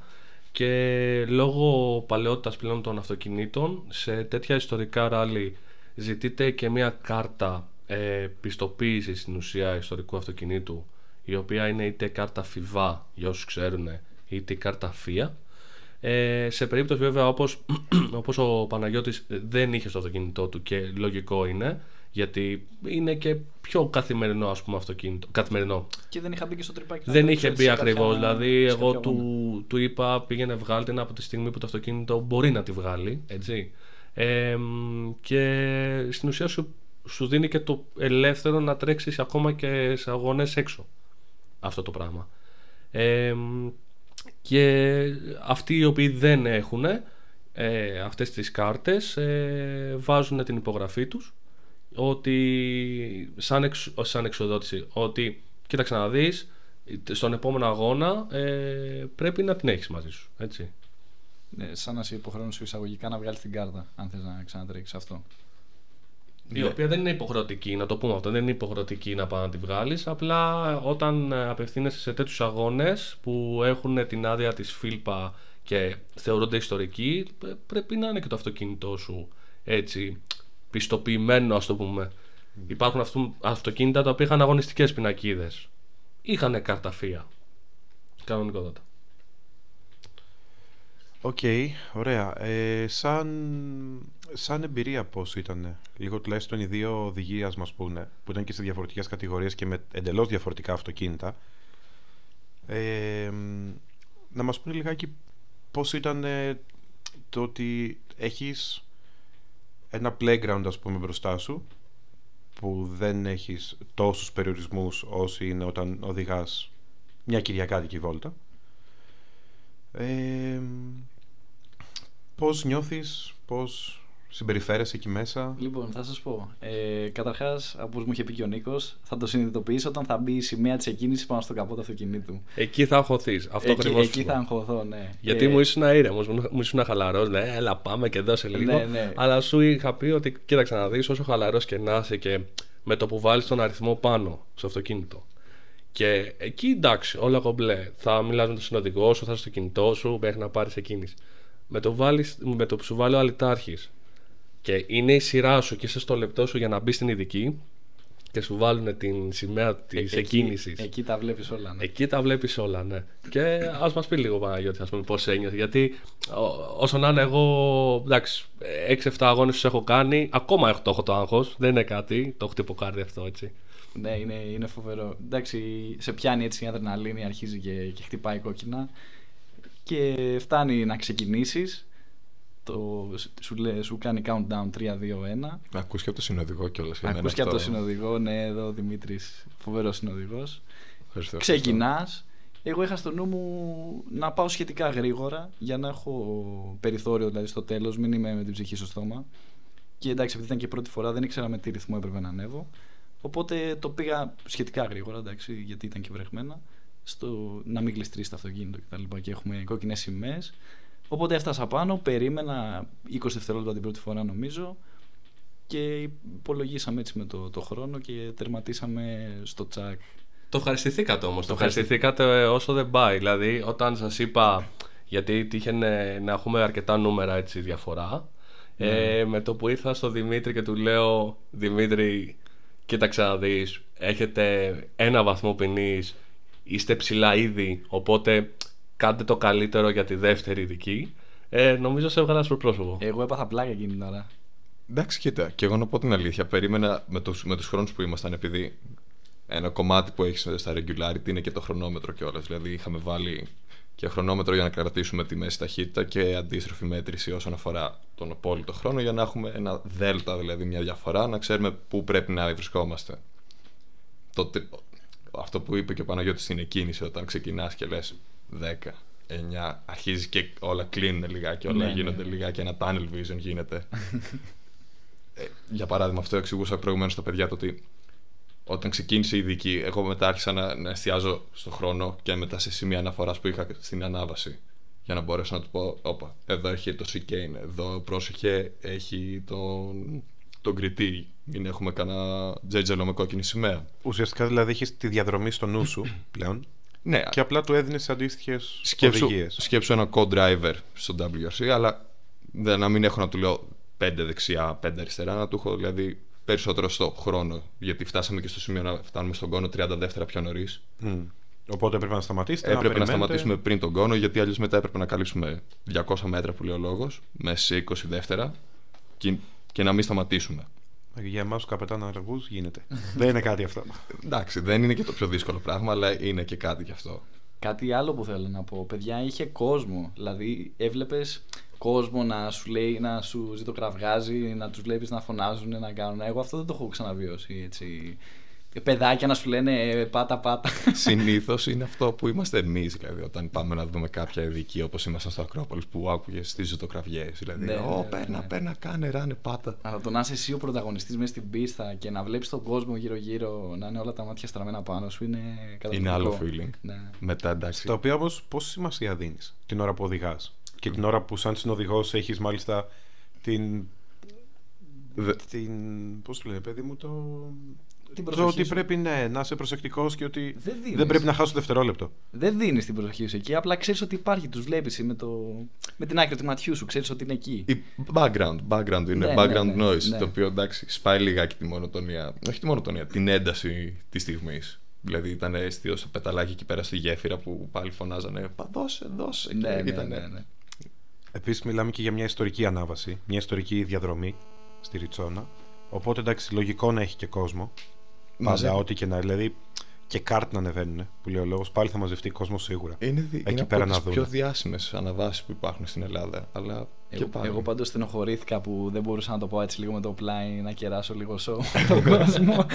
Και λόγω παλαιότητας πλέον των αυτοκινήτων σε τέτοια ιστορικά ράλι ζητείται και μια κάρτα ε, πιστοποίησης στην ουσία ιστορικού αυτοκινήτου η οποία είναι είτε κάρτα FIVA για όσους ξέρουν είτε κάρτα FIA ε, σε περίπτωση βέβαια όπως, όπως ο Παναγιώτης δεν είχε στο αυτοκίνητό του και λογικό είναι γιατί είναι και πιο καθημερινό ας πούμε αυτοκίνητο καθημερινό Και δεν είχα μπει και στο τρυπάκι. να δεν τρέξω είχε έτσι μπει σε κάποια- ακριβώ. Δηλαδή, σε εγώ κάποια αγώνα. του, του είπα πήγαινε βγάλει την από τη στιγμή που το αυτοκίνητο μπορεί να τη βγάλει. Έτσι. Ε, μ, και στην ουσία σου, σου δίνει και το ελεύθερο να τρέξεις ακόμα και σε αγώνες έξω αυτό το πράγμα. Ε, μ, και αυτοί οι οποίοι δεν έχουν ε, αυτές τις κάρτες ε, βάζουν την υπογραφή τους ότι σαν, εξ, σαν εξοδότηση ότι κοίταξε να δεις στον επόμενο αγώνα ε, πρέπει να την έχεις μαζί σου έτσι. Ναι, σαν να σε υποχρεώνουν σου εισαγωγικά να βγάλεις την κάρτα, αν θες να ξανατρέξεις αυτό. Η οποία δεν είναι υποχρεωτική, να το πούμε αυτό, δεν είναι υποχρεωτική να πάει να τη βγάλεις. Απλά όταν ε, απευθύνεσαι σε τέτοιους αγώνες που έχουν την άδεια της ΦΙΛΠΑ και θεωρούνται ιστορικοί ε, πρέπει να είναι και το αυτοκίνητό σου έτσι πιστοποιημένο ας το πούμε. Υπάρχουν αυτού, αυτοκίνητα τα οποία είχαν αγωνιστικές πινακίδες. Είχαν καρταφία. Κανονικότατα Οκ, ωραία. Ε, σαν, σαν εμπειρία πώς ήταν, λίγο τουλάχιστον οι δύο οδηγοί να μας πούνε, που ήταν και σε διαφορετικές κατηγορίες και με εντελώς διαφορετικά αυτοκίνητα. Ε, μ, να μας πούνε λιγάκι πώς ήταν ε, το ότι έχεις ένα playground ας πούμε μπροστά σου που δεν έχεις τόσους περιορισμούς όσοι είναι όταν οδηγάς μια κυριακάτικη βόλτα. Ε, πώς νιώθεις, πώς συμπεριφέρεσαι εκεί μέσα; Λοιπόν, θα σας πω. Ε, Καταρχάς, όπω μου είχε πει και ο Νίκος, θα το συνειδητοποιήσω όταν θα μπει η σημαία τη εκκίνηση πάνω στο καπό του αυτοκινήτου. εκεί θα αγχωθείς αυτό εκεί ακριβώς εκεί σου θα είπα. αγχωθώ, ναι. Γιατί Και- μου ήσουν ήρεμος, μου ήσουν χαλαρός. Ναι, έλα, πάμε και δώσε λίγο. Ναι, ναι. Αλλά σου είχα πει ότι κοίταξε να δεις όσο χαλαρός και να είσαι και με το που βάλεις τον αριθμό πάνω στο αυτοκίνητο Και εκεί εντάξει, όλα κομπλέ. Θα μιλάς με τον συνοδηγό σου, θα είσαι στο κινητό σου μέχρι να πάρεις εκκίνηση. Με το, βάλεις, με το που σου βάλει ο αλυτάρχη και είναι η σειρά σου και είσαι στο λεπτό σου για να μπεις στην ειδική και σου βάλουν την σημαία της Ε, εκκίνησης. Εκεί, εκεί τα βλέπεις όλα. Ναι. Εκεί τα βλέπεις όλα, ναι. Και ας μας πει λίγο Παναγιώτη, ας πούμε, πώς ένιωσε. Γιατί ό- όσο να είναι, εγώ εντάξει, 6-7 αγώνες τους έχω κάνει. Ακόμα έχω, το έχω το άγχος. Δεν είναι κάτι. Το έχω τυποκάρδι αυτό έτσι. Ναι, είναι, είναι φοβερό. Εντάξει, σε πιάνει έτσι η αδρεναλίνη, αρχίζει και, και χτυπάει κόκκινα. Και φτάνει να ξεκινήσεις. Το, σου, λέει, σου κάνει countdown 3, 2, 1. Να ακούς και από το συνοδηγό κιόλας. για μένα Ακούς και από το αυτό. συνοδηγό, ναι, εδώ ο Δημήτρης, φοβερός συνοδηγός. Ευχαριστώ, Ξεκινάς. Εγώ είχα στο νου μου να πάω σχετικά γρήγορα για να έχω περιθώριο δηλαδή στο τέλος, μην είμαι με την ψυχή στο στόμα. Και εντάξει, επειδή ήταν και πρώτη φορά, δεν ήξερα με τι ρυθμό έπρεπε να ανέβω. Οπότε το πήγα σχετικά γρήγορα, εντάξει, γιατί ήταν και βρεχμένα. Στο να μην γλιστρήσει το αυτοκίνητο και τα λοιπά και έχουμε κόκκινες σημαίες. Οπότε έφτασα πάνω, περίμενα 20 δευτερόλεπτα την πρώτη φορά νομίζω και υπολογίσαμε έτσι με το, το χρόνο και τερματίσαμε στο τσακ. Το ευχαριστηθήκατε όμως. Το, Το ευχαριστηθήκατε όσο δεν πάει. Δηλαδή, όταν σας είπα. Γιατί τύχαινε να έχουμε αρκετά νούμερα έτσι διαφορά. Ε, με το που ήρθα στο Δημήτρη και του λέω Δημήτρη, κοίταξε να δεις Έχετε ένα βαθμό ποινής, είστε ψηλά ήδη. Οπότε κάντε το καλύτερο για τη δεύτερη ειδική. Ε, νομίζω σε έβγαλα στο πρόσωπο. Εγώ έπαθα πλάκα εκείνη την ώρα. Εντάξει, κοίτα, και εγώ να πω την αλήθεια. Περίμενα με τους, με τους χρόνους που ήμασταν, επειδή ένα κομμάτι που έχεις στα regularity είναι και το χρονόμετρο κιόλα. Δηλαδή, είχαμε βάλει και χρονόμετρο για να κρατήσουμε τη μέση ταχύτητα και αντίστροφη μέτρηση όσον αφορά τον απόλυτο χρόνο, για να έχουμε ένα δέλτα, δηλαδή μια διαφορά, να ξέρουμε πού πρέπει να βρισκόμαστε. Το, τρι- αυτό που είπε και ο Παναγιώτης στην εκκίνηση, όταν ξεκινάς και λες 10, 9, αρχίζεις και όλα κλείνουν λιγάκι, όλα Ναι, ναι. γίνονται λιγάκι, ένα tunnel vision γίνεται. Ε, για παράδειγμα, αυτό εξηγούσα προηγουμένως στα παιδιά το ότι όταν ξεκίνησε η ειδική, εγώ μετά άρχισα να, να εστιάζω στο χρόνο και μετά σε σημεία αναφοράς που είχα στην ανάβαση. Για να μπορέσω να του πω: Όπα, εδώ έχει το chicane, εδώ πρόσεχε, έχει τον, τον κριτή. Μην έχουμε κανένα τζέτζελο με κόκκινη σημαία. Ουσιαστικά δηλαδή έχεις τη διαδρομή στο νου σου πλέον Ναι, και απλά του έδινες αντίστοιχες σκέψου, οδηγίες. σκέψου ένα co-driver στο WRC, αλλά δεν, να μην έχω να του λέω 5 δεξιά, 5 αριστερά, να του έχω δηλαδή περισσότερο στο χρόνο. Γιατί φτάσαμε και στο σημείο να φτάνουμε στον κόνο 30 δεύτερα πιο νωρίς. Οπότε έπρεπε να σταματήσετε. Έπρεπε να, περιμένετε. σταματήσουμε πριν τον κόνο, γιατί αλλιώς μετά έπρεπε να καλύψουμε 200 μέτρα που λέει ο λόγος, μέσα σε 20 δεύτερα και, και να μην σταματήσουμε. Για εμάς του καπετάν αργούς γίνεται. δεν είναι κάτι αυτό. Εντάξει, δεν είναι και το πιο δύσκολο πράγμα, αλλά είναι και κάτι γι' αυτό. Κάτι άλλο που θέλω να πω. Παιδιά, είχε κόσμο. Δηλαδή, έβλεπες κόσμο να σου λέει, να σου ζητοκραυγάζει, να τους βλέπεις να φωνάζουν, να κάνουν. Εγώ αυτό δεν το έχω ξαναβιώσει. Έτσι. Παιδάκια να σου λένε «Ε, πάτα πάτα. Συνήθως είναι αυτό που είμαστε εμείς, δηλαδή, όταν πάμε να δούμε κάποια ειδική όπως ήμασταν στο Ακρόπολης που άκουγες τις ζωτοκραυγές. Δηλαδή, Ναι, Ω, ναι, παίρνα, ναι. παίρνα, κάνε, ράνε, πάτα. Αλλά το να είσαι εσύ ο πρωταγωνιστής μέσα στην πίστα και να βλέπεις τον κόσμο γύρω-γύρω να είναι όλα τα μάτια στραμμένα πάνω σου είναι καταπληκτικό. Είναι άλλο feeling. Ναι. Μετά εντάξει. Στα οποία όμως πόση σημασία δίνεις την ώρα που οδηγάς; Και την ώρα που σαν συνοδηγός έχεις μάλιστα την. Δε- την πώς το λένε, παιδί μου, το. Την το προσοχή ότι σου. πρέπει ναι, να είσαι προσεκτικός και ότι Δεν δίνεις. δεν πρέπει να χάσω δευτερόλεπτο. Δεν δίνεις την προσοχή σου εκεί, απλά ξέρεις ότι υπάρχει, τους βλέπεις με, το... με την άκρη του ματιού σου, ξέρεις ότι είναι εκεί. Η background, background είναι Ναι, background ναι, ναι, noise, ναι. το οποίο εντάξει σπάει λιγάκι τη μονοτονία, όχι τη μονοτονία, την ένταση της στιγμής. Δηλαδή ήταν αίσθητο στο πεταλάκι εκεί πέρα στη γέφυρα που πάλι φωνάζανε Πα δώσε, δώσε. Ναι, και ναι, ήτανε- ναι, ναι. Επίσης, μιλάμε και για μια ιστορική ανάβαση, μια ιστορική διαδρομή στη Ριτσόνα. Οπότε εντάξει, λογικό να έχει και κόσμο. Μαζε- Πάντα, ό,τι και να. Δηλαδή, και κάρτ να ανεβαίνουν, που λέει ο λόγος, πάλι θα μαζευτεί κόσμος σίγουρα. Είναι, δι- Εκεί είναι πέρα από να τις δούνε. πιο διάσημες αναβάσεις που υπάρχουν στην Ελλάδα. Αλλά και Εγώ, πάλι. εγώ πάντως στενοχωρήθηκα που δεν μπορούσα να το πω έτσι λίγο με το πλάι να κεράσω λίγο σοου τον κόσμο.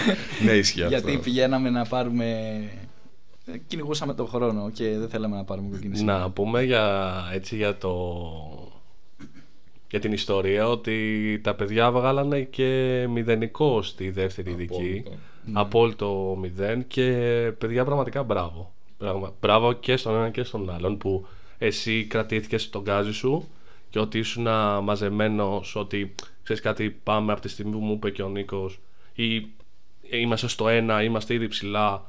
Ναι, ισχύει αυτό. Γιατί πηγαίναμε να πάρουμε. ε, Κυνηγούσαμε τον χρόνο και δεν θέλαμε να πάρουμε κοκκινή σημαία. Να πούμε για, έτσι για το για την ιστορία ότι τα παιδιά βγάλανε και μηδενικό στη δεύτερη ειδική. Απόλυτο. Απόλυτο μηδέν και παιδιά πραγματικά μπράβο. Πραγμα- Μπράβο και στον ένα και στον άλλον που εσύ κρατήθηκες στον γκάζι σου και ότι ήσουν μαζεμένος ότι ξέρεις κάτι πάμε από τη στιγμή που μου είπε και ο Νίκος ή είμαστε στο ένα, είμαστε ήδη ψηλά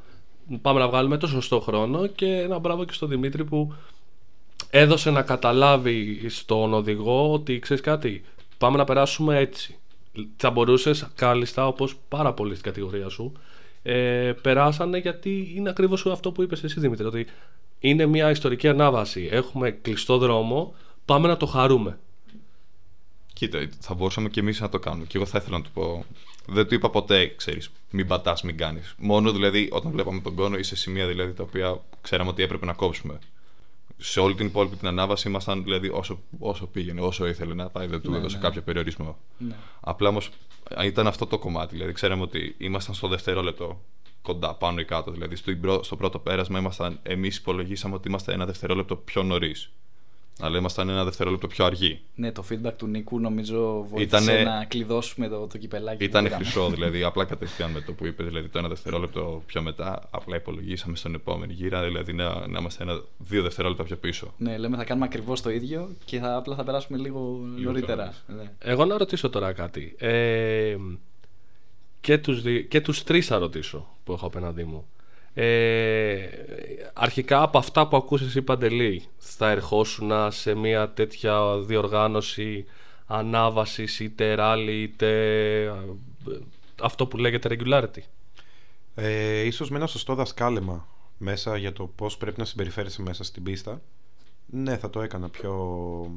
πάμε να βγάλουμε το σωστό χρόνο και ένα μπράβο και στον Δημήτρη που έδωσε να καταλάβει στον οδηγό ότι ξέρεις κάτι, πάμε να περάσουμε έτσι. Θα μπορούσες κάλλιστα, όπως πάρα πολύ στην κατηγορία σου, ε, περάσανε γιατί είναι ακριβώς αυτό που είπες εσύ Δημήτρη. Ότι είναι μια ιστορική ανάβαση. Έχουμε κλειστό δρόμο, πάμε να το χαρούμε. Κοίτα, θα μπορούσαμε και εμείς να το κάνουμε. Και εγώ θα ήθελα να του πω. Δεν του είπα ποτέ, ξέρεις, μην πατάς, μην κάνεις. Μόνο δηλαδή όταν βλέπαμε τον κόνο ή σε σημεία δηλαδή τα οποία ξέραμε ότι έπρεπε να κόψουμε. Σε όλη την υπόλοιπη την ανάβαση ήμασταν δηλαδή όσο, όσο πήγαινε, όσο ήθελε να πάει, δεν του Ναι, έδωσε ναι. κάποιο περιορισμό. Ναι. Απλά όμως ήταν αυτό το κομμάτι. Δηλαδή, ξέραμε ότι ήμασταν στο δευτερόλεπτο κοντά, πάνω ή κάτω. Δηλαδή, στο, πρω- στο πρώτο πέρασμα ήμασταν, εμείς υπολογίσαμε ότι είμαστε ένα δευτερόλεπτο πιο νωρίς. Αλλά ήμασταν ένα δευτερόλεπτο πιο αργοί. Ναι, το feedback του Νίκου νομίζω βοήθησε Ήτανε- να κλειδώσουμε το, το κυπελάκι. που Ήταν πήραμε. χρυσό, δηλαδή. απλά κατευθείαν με το που είπες, δηλαδή το ένα δευτερόλεπτο πιο μετά, απλά υπολογίσαμε στον επόμενο γύρα, δηλαδή να, να είμαστε ένα, δύο δευτερόλεπτα πιο πίσω. Ναι, λέμε θα κάνουμε ακριβώς το ίδιο και θα, απλά θα περάσουμε λίγο, Λίγο νωρίτερα. πιο Ναι. Εγώ να ρωτήσω τώρα κάτι. Ε, και, τους, δι- και τους τρεις θα ρωτήσω που έχω απέναντί μου. Ε, αρχικά από αυτά που ακούσεις εσύ Παντελή θα ερχόσουν σε μια τέτοια διοργάνωση ανάβασης είτε ράλι είτε ε, αυτό που λέγεται regularity; Ε, ίσως με ένα σωστό δασκάλεμα μέσα για το πώς πρέπει να συμπεριφέρεσαι μέσα στην πίστα. Ναι, θα το έκανα πιο,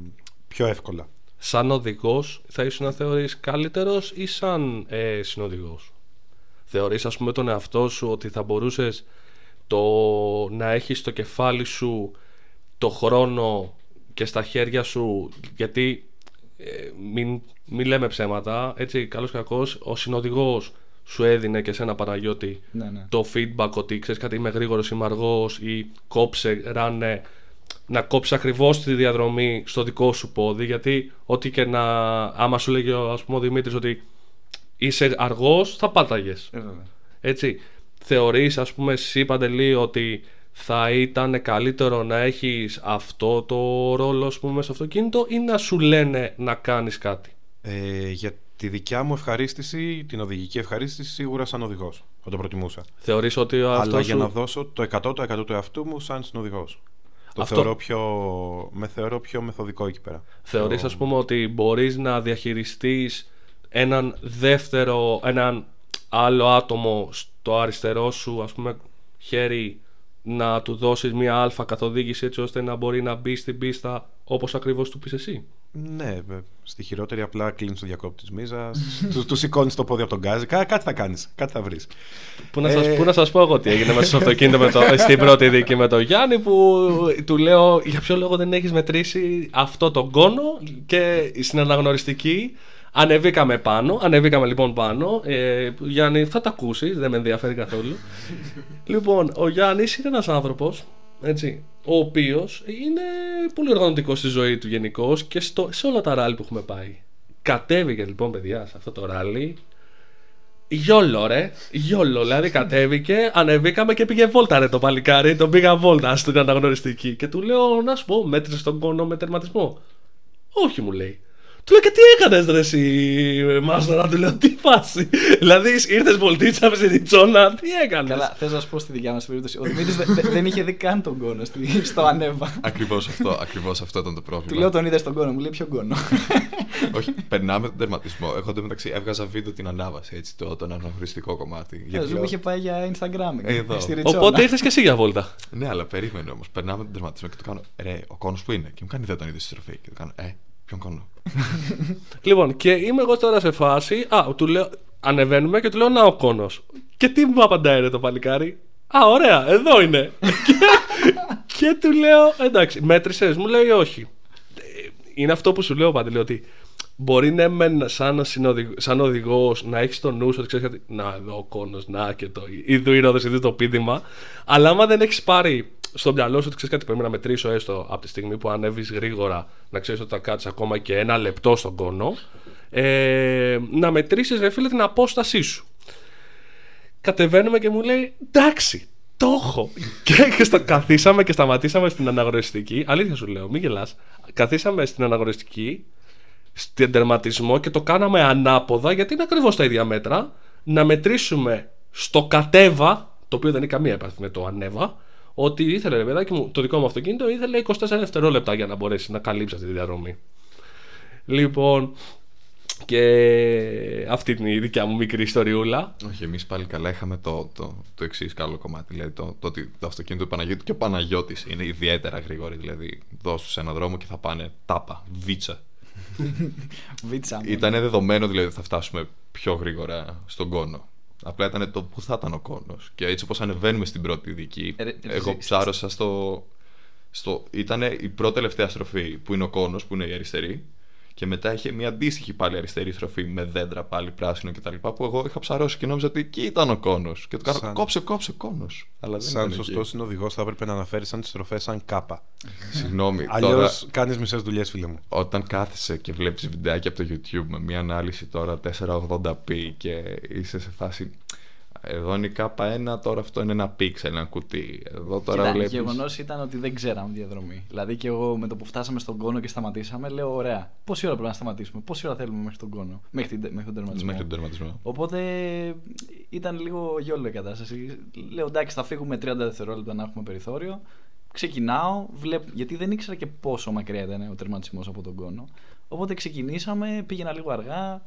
πιο εύκολα. Σαν οδηγός θα ήσουν να θεωρείς καλύτερος ή σαν ε, συνοδηγός; Θεωρείς ας πούμε τον εαυτό σου ότι θα μπορούσες το να έχεις στο κεφάλι σου το χρόνο και στα χέρια σου γιατί ε, μην, μην λέμε ψέματα έτσι καλός κακός ο συνοδηγός σου έδινε και σε ένα Παναγιώτη Ναι, ναι. το feedback ότι ξέρεις κάτι είμαι γρήγορος είμαι αργός ή κόψε, ράνε να κόψεις ακριβώς τη διαδρομή στο δικό σου πόδι γιατί ό,τι και να άμα σου λέγει ο, ας πούμε, ο Δημήτρης ότι είσαι αργός θα πάταγες Ε, βέβαια. έτσι θεωρείς ας πούμε εσύ Παντελή ότι θα ήταν καλύτερο να έχεις αυτό το ρόλο ας πούμε στο αυτοκίνητο ή να σου λένε να κάνεις κάτι; Ε, για τη δικιά μου ευχαρίστηση, την οδηγική ευχαρίστηση, σίγουρα σαν οδηγός. Θα το προτιμούσα. Θεωρείς ότι αυτό Αλλά για σου... να δώσω το 100% του εαυτού μου σαν συνοδηγός. Το Αυτό- θεωρώ πιο, με θεωρώ πιο μεθοδικό εκεί πέρα. Θεωρείς Πιο- ας πούμε ότι μπορείς να διαχειριστείς έναν δεύτερο, έναν άλλο άτομο στο αριστερό σου ας πούμε χέρι να του δώσεις μια αλφα καθοδήγηση έτσι ώστε να μπορεί να μπει στην πίστα όπως ακριβώς του πεις εσύ. Ναι, βε- στη χειρότερη απλά κλείνεις το διακόπτη της μίζας, του, του σηκώνεις το πόδι από τον γκάζι. Κά, κάτι θα κάνεις, κάτι θα βρεις. Πού να, σας, Ε. πού να σας πω εγώ τι έγινε μέσα στο αυτοκίνητο με το, στην πρώτη δίκη με τον Γιάννη που του λέω για ποιο λόγο δεν έχεις μετρήσει αυτό τον κόνο και στην αναγνωριστική ανεβήκαμε πάνω, ανεβήκαμε λοιπόν πάνω. Ε, Γιάννη θα τα ακούσεις, δεν με ενδιαφέρει καθόλου. Λοιπόν, ο Γιάννης είναι ένας άνθρωπος έτσι, ο οποίος είναι πολύ οργανωτικός στη ζωή του γενικώ και στο, σε όλα τα ράλι που έχουμε πάει. Κατέβηκε λοιπόν παιδιά σε αυτό το ράλι. Γιόλο ρε, γιόλο, δηλαδή κατέβηκε, ανεβήκαμε και πήγε βόλτα ρε το παλικάρι, τον πήγα βόλτα στην αναγνωριστική. Και του λέω να σου πω μέτρησε τον κόνο με τερματισμό. Όχι μου λέει. Του λέω και τι έκανες ρε εσύ Μάστορα, του λέω τι φάση; δηλαδή ήρθες βολτίτσα με στη ριτσόνα, τι έκανες; Καλά, θες να σου πω στη δικιά μας περίπτωση. Ο Δημήτρης δεν είχε δει καν τον κόνο στη- στο ανέβα. Ακριβώς αυτό, ακριβώς αυτό ήταν το Του πρόβλημα. λέω τον είδες στον κόνο, μου λέει ποιο κόνο; Όχι, περνάμε τον τερματισμό. Εγώ εντωμεταξύ έβγαζα βίντεο την ανάβαση, έτσι, το, τον αναγνωριστικό κομμάτι. Γιατί μου λέω- είχε πάει για Instagram. Εδώ. Στη Ριτσόνα. Οπότε ήρθες και εσύ για βόλτα. Ναι, αλλά περίμενε όμως. Περνάμε τον τερματισμό και του κάνω Ρε, ο κόνος που είναι; Και μου κάνει δεν τον είδες στη στροφή. Και του κάνω Ε, ποιον κόνο. Λοιπόν, και είμαι εγώ τώρα σε φάση. Α, του λέω, ανεβαίνουμε και του λέω Να ο κόνος. Και τι μου απαντάει ρε το παλικάρι; Α, ωραία, εδώ είναι. και, και του λέω, εντάξει, μέτρησες, μου λέει όχι. Ε, Είναι αυτό που σου λέω πάντε, λέω ότι μπορεί ναι, μεν σαν, συνοδηγ, σαν οδηγός να έχεις το νου σου ότι ξέρεις κάτι. Να, εδώ ο κόνος, να και το. Ιδού είναι ήδη το πίδημα. Αλλά άμα δεν έχεις πάρει στο μυαλό σου ότι ξέρεις κάτι, πρέπει να μετρήσω έστω από τη στιγμή που ανέβεις γρήγορα, να ξέρεις ότι θα κάτσεις ακόμα και ένα λεπτό στον κόνο. Ε, να μετρήσεις, ρε φίλε, την απόστασή σου. Κατεβαίνουμε και μου λέει εντάξει, το έχω. και, και στο, καθίσαμε και σταματήσαμε στην αναγνωριστική. Αλήθεια σου λέω, μην γελάς. Καθίσαμε στην αναγνωριστική, στην τερματισμό και το κάναμε ανάποδα γιατί είναι ακριβώς τα ίδια μέτρα. Να μετρήσουμε στο κατέβα το οποίο δεν έχει καμία επαφή με το ανέβα, ότι ήθελε ρε παιδάκι μου, το δικό μου αυτοκίνητο ήθελε 24 δευτερόλεπτα για να μπορέσει να καλύψει αυτή τη διαδρομή. Λοιπόν, και αυτή είναι η δικιά μου μικρή ιστοριούλα. Όχι, εμείς πάλι καλά είχαμε το, το, το εξής καλό κομμάτι. Δηλαδή το, το ότι το αυτοκίνητο του Παναγιώτη και ο Παναγιώτης είναι ιδιαίτερα γρήγοροι. Δηλαδή, δώσ' τους ένα δρόμο και θα πάνε τάπα, βίτσα. Βίτσα μου. Ήταν δεδομένο δηλαδή ότι θα φτάσουμε πιο γρήγορα στον κόνο. Απλά ήταν το που θα ήταν ο κόνος. Και έτσι όπως ανεβαίνουμε στην πρώτη δική, Ε, ρε, εγώ ρε, ψάρωσα στο. στο ήταν η πρώτη τελευταία στροφή που είναι ο κόνος, που είναι η αριστερή. Και μετά είχε μια αντίστοιχη πάλι αριστερή στροφή με δέντρα πάλι πράσινο κτλ. Που εγώ είχα ψαρώσει και νόμιζα ότι εκεί ήταν ο κόνος. Και του κάνω Σαν- κόψε, κόψε κόνος. Αλλά δεν Σαν ήταν σωστός εκεί. συνοδηγός θα έπρεπε να αναφέρει σαν τις στροφές σαν κάπα. Συγγνώμη. Αλλιώς Τώρα, κάνεις μισές δουλειές, φίλε μου. όταν κάθεσαι και βλέπεις βιντεάκια από το YouTube με μια ανάλυση τώρα 480p και είσαι σε φάση εδώ είναι η K1, τώρα αυτό είναι ένα pixel, ένα κουτί. Εδώ τώρα Κοίτα, βλέπεις... γεγονός ήταν ότι δεν ξέραμε διαδρομή. Δηλαδή και εγώ με το που φτάσαμε στον κόνο και σταματήσαμε, λέω: Ωραία, πόση ώρα πρέπει να σταματήσουμε, πόση ώρα θέλουμε μέχρι τον κόνο, μέχρι, την, μέχρι τον τερματισμό. Μέχρι τον τερματισμό. Οπότε ήταν λίγο γιόλο η κατάσταση. Λέω εντάξει, θα φύγουμε 30 δευτερόλεπτα να έχουμε περιθώριο. Ξεκινάω, βλέπ... γιατί δεν ήξερα και πόσο μακριά ήταν ο τερματισμός από τον κόνο. Οπότε ξεκινήσαμε, πήγαινα λίγο αργά.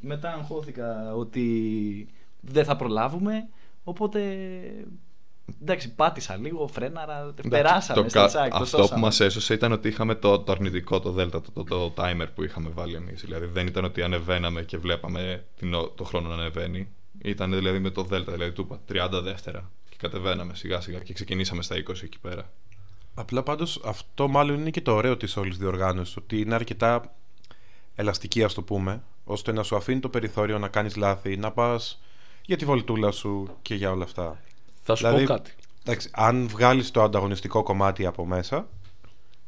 Μετά αγχώθηκα ότι δεν θα προλάβουμε. Οπότε εντάξει, πάτησα λίγο, φρέναρα, περάσαμε το στα κα- τσάκ. το Αυτό που σώσαμε. μας έσωσε ήταν ότι είχαμε το, το αρνητικό, το Delta, το, το, το timer που είχαμε βάλει εμείς. Δηλαδή δεν ήταν ότι ανεβαίναμε και βλέπαμε την, ο- το χρόνο να ανεβαίνει. Ήταν δηλαδή με το Delta, δηλαδή του είπα 30 δεύτερα. Και κατεβαίναμε σιγά σιγά και ξεκινήσαμε στα 20 εκεί πέρα. Απλά πάντως αυτό μάλλον είναι και το ωραίο της όλης διοργάνωσης. Ότι είναι αρκετά ελαστική, ας το πούμε, ώστε να σου αφήνει το περιθώριο να κάνεις λάθη, να πας για τη βολτούλα σου και για όλα αυτά. Θα σου Δηλαδή, πω κάτι. Εντάξει, αν βγάλεις το ανταγωνιστικό κομμάτι από μέσα,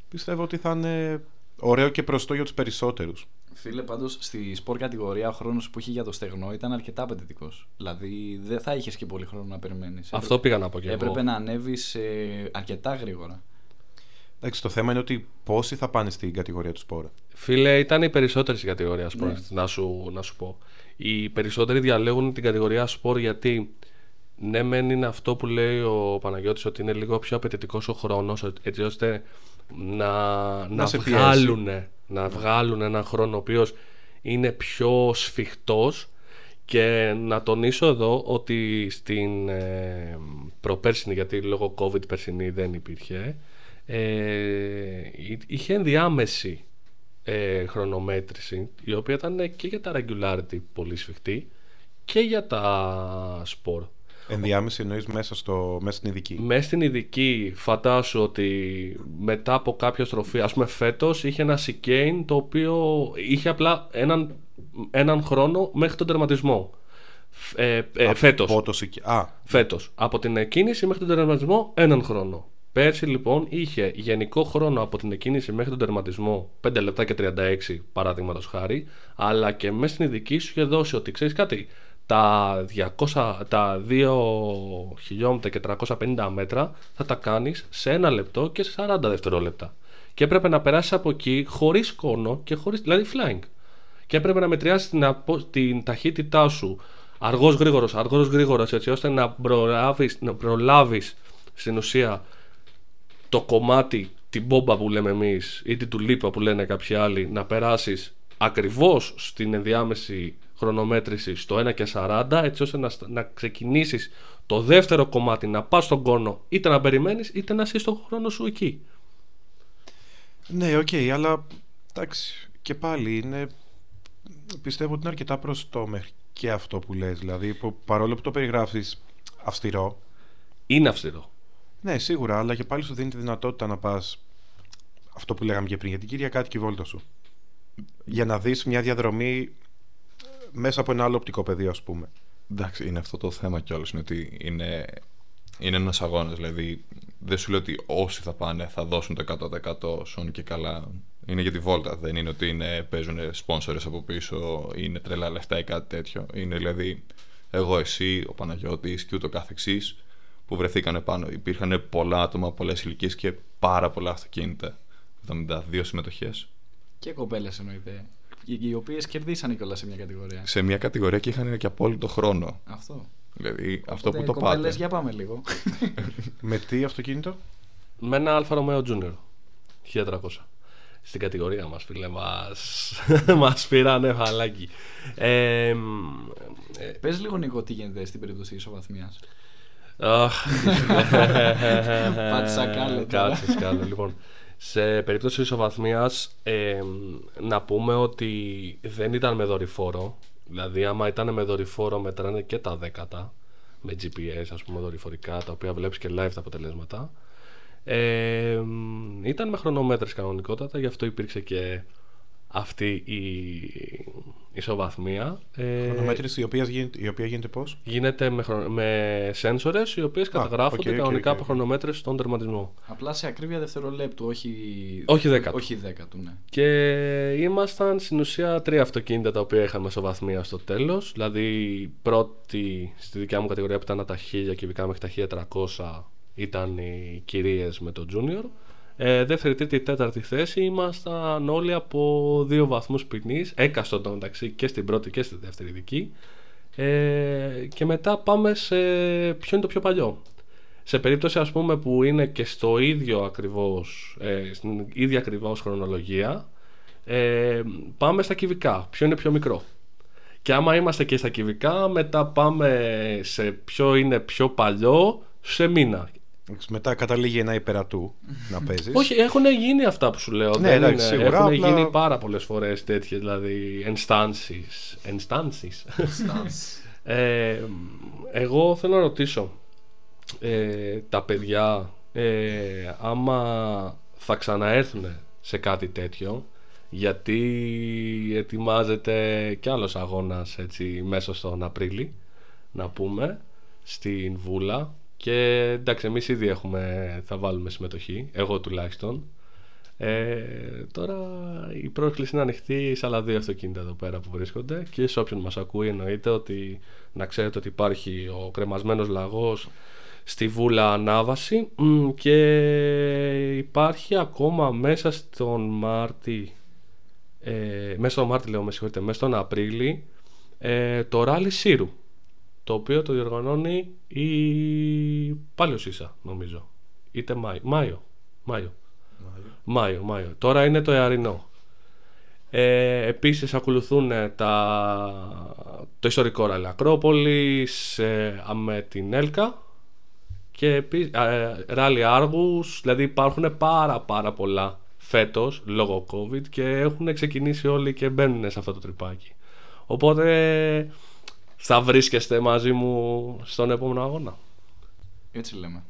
πιστεύω ότι θα είναι ωραίο και προστό για τους περισσότερους. Φίλε, πάντως στη σπορ κατηγορία ο χρόνος που είχε για το στεγνό ήταν αρκετά απαιτητικός. Δηλαδή δεν θα είχες και πολύ χρόνο να περιμένεις. Αυτό πήγα να πω και Έπρεπε εγώ. να ανέβεις αρκετά γρήγορα. Εντάξει, το θέμα είναι ότι πόσοι θα πάνε στην κατηγορία του σπόρα. Φίλε, ήταν οι περισσότερε στην κατηγορία sport, Ναι. να, σου, να σου πω. Οι περισσότεροι διαλέγουν την κατηγορία sport γιατί ναι, μεν είναι αυτό που λέει ο Παναγιώτης ότι είναι λίγο πιο απαιτητικός ο χρόνος, έτσι ώστε να, να, σε πιέσει. βγάλουν, να βγάλουν έναν χρόνο ο οποίος είναι πιο σφιχτός και να τονίσω εδώ ότι στην ε, προπέρσινη, γιατί λόγω COVID περσινή δεν υπήρχε, ε, εί- είχε ενδιάμεση ε, χρονομέτρηση η οποία ήταν και για τα regularity πολύ σφιχτή και για τα sport. Ενδιάμεση εννοείς μέσα, στο, μέσα στην ειδική. Μέσα στην ειδική φαντάσου ότι μετά από κάποια στροφή, ας πούμε φέτος είχε ένα chicane το οποίο είχε απλά έναν, έναν χρόνο μέχρι τον τερματισμό. Φ- Ε, ε, φέτος. Από το σικ- Α, Φέτος. Από την εκκίνηση μέχρι τον τερματισμό έναν χρόνο. Πέρσι λοιπόν είχε γενικό χρόνο από την εκκίνηση μέχρι τον τερματισμό 5 λεπτά και 36 παραδείγματο χάρη, αλλά και μέσα στην ειδική σου είχε δώσει ότι ξέρεις κάτι, τα, 200, τα 2 χιλιόμετρα και 350 μέτρα θα τα κάνεις σε ένα λεπτό και σε 40 δευτερόλεπτα. Και έπρεπε να περάσεις από εκεί χωρίς κόνο και χωρίς, δηλαδή flying. Και έπρεπε να μετριάσεις την, απο- την ταχύτητά σου αργός γρήγορος, αργός γρήγορος έτσι ώστε να προλάβεις, να προλάβεις στην ουσία το κομμάτι, την μπόμπα που λέμε εμείς ή την τουλίπα που λένε κάποιοι άλλοι να περάσεις ακριβώς στην ενδιάμεση χρονομέτρηση στο 1 και 40 έτσι ώστε να, στα- να ξεκινήσεις το δεύτερο κομμάτι να πας στον κόνο είτε να περιμένεις είτε να είσαι στον χρόνο σου εκεί. ναι, οκ, αλλά εντάξει, και πάλι είναι. Πιστεύω ότι είναι αρκετά προσιτό μέχρι και αυτό που λες. Δηλαδή, που παρόλο που το περιγράφεις αυστηρό, Είναι αυστηρό. Ναι, σίγουρα, αλλά και πάλι σου δίνει τη δυνατότητα να πας αυτό που λέγαμε και πριν, για την Κυριακάτικη βόλτα σου. Για να δεις μια διαδρομή μέσα από ένα άλλο οπτικό πεδίο, ας πούμε. Εντάξει, είναι αυτό το θέμα κιόλας, είναι ότι είναι, είναι ένας αγώνας, δηλαδή δεν σου λέω ότι όσοι θα πάνε θα δώσουν το 100% σόν και καλά. Είναι για τη βόλτα, δεν είναι ότι είναι, παίζουν sponsors από πίσω ή είναι τρελά λεφτά ή κάτι τέτοιο. Είναι δηλαδή εγώ, εσύ, ο Παναγιώτης και ούτω καθεξής που βρεθήκανε πάνω. Υπήρχαν πολλά άτομα, πολλές ηλικίες και πάρα πολλά αυτοκίνητα. 72 συμμετοχές. Και κοπέλες εννοείται. Οι, οι οποίες κερδίσανε κιόλας σε μια κατηγορία. Σε μια κατηγορία και είχαν και απόλυτο χρόνο. Αυτό. Δηλαδή αυτό που Οπότε, το κοπέλες, πάτε. για πάμε λίγο. Με τι αυτοκίνητο; Με ένα Αλφα Romeo Junior 1300. Στην κατηγορία μας φίλε μας, μας πήρανε φαλάκι. Ε, μ, ε, Πες λίγο Νίκο τι γίνεται στην περίπτωση ισοβαθμίας. Αχ. Πάτησα κάλο τώρα. Κάτσε κάλο. Λοιπόν, σε περίπτωση ισοβαθμίας ε, να πούμε ότι δεν ήταν με δορυφόρο. Δηλαδή, άμα ήταν με δορυφόρο, μετράνε και τα δέκατα με GPS, ας πούμε, δορυφορικά, τα οποία βλέπεις και live τα αποτελέσματα. Ε, μ, ήταν με χρονομέτρες κανονικότατα, γι' αυτό υπήρξε και αυτή η ισοβαθμία. Ε, Χρονομέτρηση η οποία γίνεται, η οποία γίνεται πώς; Γίνεται με, χρο... με σένσορες οι οποίες καταγράφονται OK, OK, κανονικά οκ, από οκ. χρονομέτρες στον τερματισμό. Απλά σε ακρίβεια δευτερολέπτου, όχι. Όχι δέκατου. Όχι δέκατου, ναι. Και ήμασταν στην ουσία τρία αυτοκίνητα τα οποία είχαμε ισοβαθμία στο τέλος. Δηλαδή πρώτη στη δικιά μου κατηγορία που ήταν τα 1000 κυβικά μέχρι τα 1300 ήταν οι κυρίες με το Junior. Ε, δεύτερη, τρίτη, τέταρτη θέση ήμασταν όλοι από δύο βαθμούς ποινής, έκαστον το μεταξύ και στην πρώτη και στη δεύτερη δική. Ε, και μετά πάμε σε ποιο είναι το πιο παλιό. Σε περίπτωση ας πούμε που είναι και στο ίδιο ακριβώς, ε, στην ίδια ακριβώς χρονολογία, ε, πάμε στα κυβικά. Ποιο είναι πιο μικρό. Και άμα είμαστε και στα κυβικά, μετά πάμε σε ποιο είναι πιο παλιό σε μήνα. Μετά καταλήγει ένα υπερατού να παίζεις. Όχι, έχουν γίνει αυτά που σου λέω. Ναι, δεν εντάξει, είναι. σίγουρα, Έχουν απλά- γίνει πάρα πολλές φορές τέτοιες, δηλαδή ενστάνσεις. Ενστάνσεις. ε, εγώ θέλω να ρωτήσω ε, τα παιδιά ε, άμα θα ξαναέρθουν σε κάτι τέτοιο γιατί ετοιμάζεται κι άλλος αγώνας έτσι μέσα στον Απρίλη να πούμε στην Βούλα και εντάξει εμείς ήδη έχουμε, θα βάλουμε συμμετοχή εγώ τουλάχιστον. Ε, τώρα η πρόσκληση είναι ανοιχτή σε άλλα δύο αυτοκίνητα εδώ πέρα που βρίσκονται και σε όποιον μας ακούει εννοείται ότι να ξέρετε ότι υπάρχει ο κρεμασμένος λαγός στη Βούλα Ανάβαση. Μ, και υπάρχει ακόμα μέσα στον Μάρτι ε, μέσα στον Μάρτι λέω με συγχωρείτε μέσα στον Απρίλη ε, το ράλι Σύρου το οποίο το διοργανώνει η πάλι ΣΥΣΑ νομίζω είτε Μάιο Μάιο, Μάιο. Μάιο, Μάιο. Τώρα είναι το Εαρινό. Ε, επίσης ακολουθούν ε, τα, το ιστορικό ράλι Ακρόπολης ε, με την Έλκα και επίσης ε, ράλι Άργους, δηλαδή υπάρχουν πάρα πάρα πολλά φέτος λόγω COVID και έχουν ξεκινήσει όλοι και μπαίνουν σε αυτό το τρυπάκι. Οπότε θα βρίσκεστε μαζί μου στον επόμενο αγώνα. Έτσι λέμε.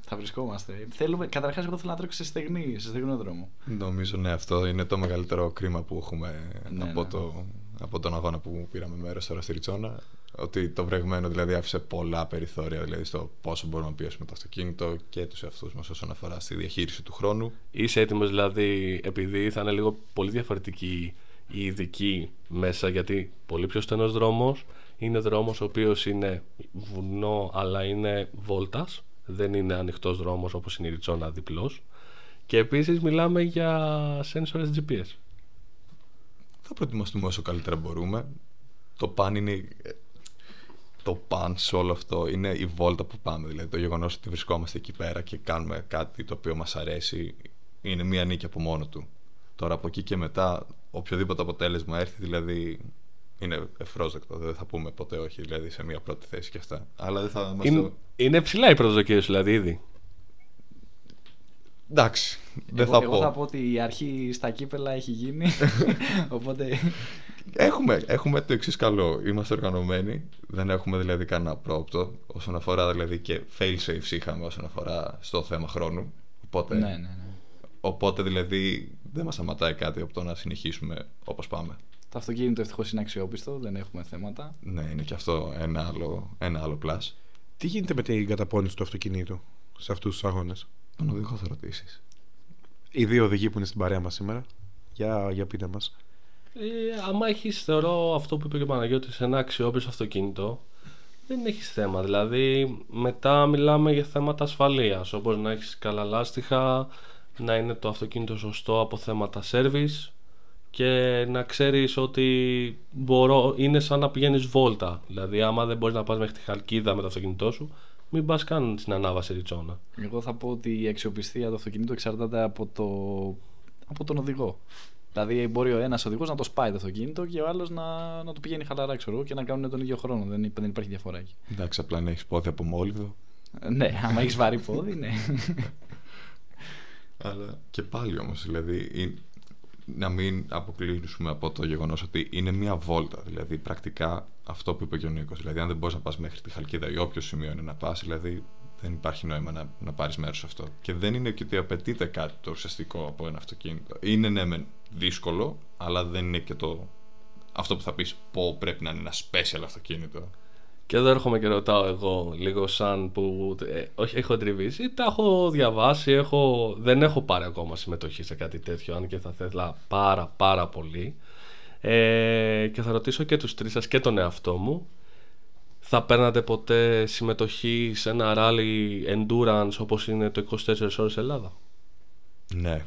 Θα βρισκόμαστε. Θέλουμε, καταρχάς εγώ θέλω να τρέξω σε στεγνή, σε στεγνό δρόμο. Νομίζω ναι, αυτό είναι το μεγαλύτερο κρίμα που έχουμε Ναι, από, ναι. Το, από τον αγώνα που πήραμε μέρος τώρα στη Ριτσόνα. Ότι το βρεγμένο δηλαδή άφησε πολλά περιθώρια δηλαδή στο πόσο μπορούμε να πιέσουμε το αυτοκίνητο και τους εαυτούς μας όσον αφορά στη διαχείριση του χρόνου. Είσαι έτοιμος δηλαδή, επειδή θα είναι λίγο πολύ διαφορετική η ειδική μέσα, γιατί πολύ πιο στενός δρόμος είναι δρόμος ο οποίος είναι βουνό, αλλά είναι βόλτας, δεν είναι ανοιχτός δρόμος όπως είναι η Ριτσόνα διπλός. Και επίσης μιλάμε για sensors GPS. Θα προετοιμαστούμε όσο καλύτερα μπορούμε. Το παν είναι. Το παν σε όλο αυτό είναι η βόλτα που πάμε. Δηλαδή το γεγονός ότι βρισκόμαστε εκεί πέρα και κάνουμε κάτι το οποίο μας αρέσει είναι μία νίκη από μόνο του. Τώρα από εκεί και μετά, οποιοδήποτε αποτέλεσμα έρθει, δηλαδή είναι ευπρόσδεκτο. Δεν θα πούμε ποτέ όχι, δηλαδή σε μία πρώτη θέση και αυτά. Αλλά δεν θα είμαστε. Είναι, είναι ψηλά οι προσδοκίες σου δηλαδή ήδη. Εντάξει, δεν εγώ, θα εγώ πω. θα πω ότι η αρχή στα κύπελα έχει γίνει. Οπότε. Έχουμε, έχουμε το εξής καλό. Είμαστε οργανωμένοι. Δεν έχουμε δηλαδή κανένα πρόπτο όσον αφορά δηλαδή και fail safes είχαμε όσον αφορά στο θέμα χρόνου. Οπότε, ναι, ναι, ναι. οπότε δηλαδή δεν μας σταματάει κάτι από το να συνεχίσουμε όπως πάμε. Το αυτοκίνητο ευτυχώς είναι αξιόπιστο, δεν έχουμε θέματα. Ναι, είναι και αυτό ένα άλλο, ένα άλλο plus. Τι γίνεται με την καταπώνηση του αυτοκινήτου σε αυτούς τους αγώνες; Τον οδηγό θα ρωτήσεις. Οι δύο οδηγοί που είναι στην παρέα μας σήμερα. Για, για πείτε μας. Ε, άμα έχεις, θεωρώ αυτό που είπε και ο Παναγιώτης, ένα αξιόπιστο αυτοκίνητο, δεν έχεις θέμα. Δηλαδή, μετά μιλάμε για θέματα ασφαλείας. Όπως να έχεις καλά λάστιχα, να είναι το αυτοκίνητο σωστό από θέματα service και να ξέρεις ότι μπορώ, είναι σαν να πηγαίνεις βόλτα. Δηλαδή άμα δεν μπορείς να πας μέχρι τη Χαλκίδα με το αυτοκίνητό σου, μην πας καν στην ανάβαση Ριτσόνα. Εγώ θα πω ότι η αξιοπιστία του αυτοκινήτου εξαρτάται από, το... από τον οδηγό. Δηλαδή μπορεί ο ένας οδηγός να το σπάει το αυτοκίνητο και ο άλλος να, να το πηγαίνει χαλαρά, ξέρω εγώ, και να κάνουν τον ίδιο χρόνο. Δεν, δεν υπάρχει διαφορά εκεί. Εντάξει, απλά να έχεις πόδι από μόλιβδο. Ε, ναι, άμα έχεις βαρύ πόδι, ναι. Αλλά και πάλι όμως, δηλαδή, είναι- να μην αποκλείσουμε από το γεγονός ότι είναι μία βόλτα. Δηλαδή, πρακτικά αυτό που είπε και ο Νίκος. Δηλαδή, αν δεν μπορείς να πας μέχρι τη Χαλκίδα ή όποιο σημείο είναι να πας, δηλαδή δεν υπάρχει νόημα να, να πάρεις μέρος σε αυτό. Και δεν είναι και ότι απαιτείται κάτι το ουσιαστικό από ένα αυτοκίνητο. Είναι ναι, μεν δύσκολο, αλλά δεν είναι και το. Αυτό που θα πεις, πω πρέπει να είναι ένα special αυτοκίνητο. Και εδώ έρχομαι και ρωτάω εγώ λίγο σαν που ε, όχι έχω τριβήσει, τα έχω διαβάσει, έχω, δεν έχω πάρει ακόμα συμμετοχή σε κάτι τέτοιο αν και θα θέλα πάρα πάρα πολύ ε, και θα ρωτήσω και τους τρεις σας και τον εαυτό μου θα παίρνατε ποτέ συμμετοχή σε ένα rally endurance όπως είναι το 24 ώρες Ελλάδα; Ναι.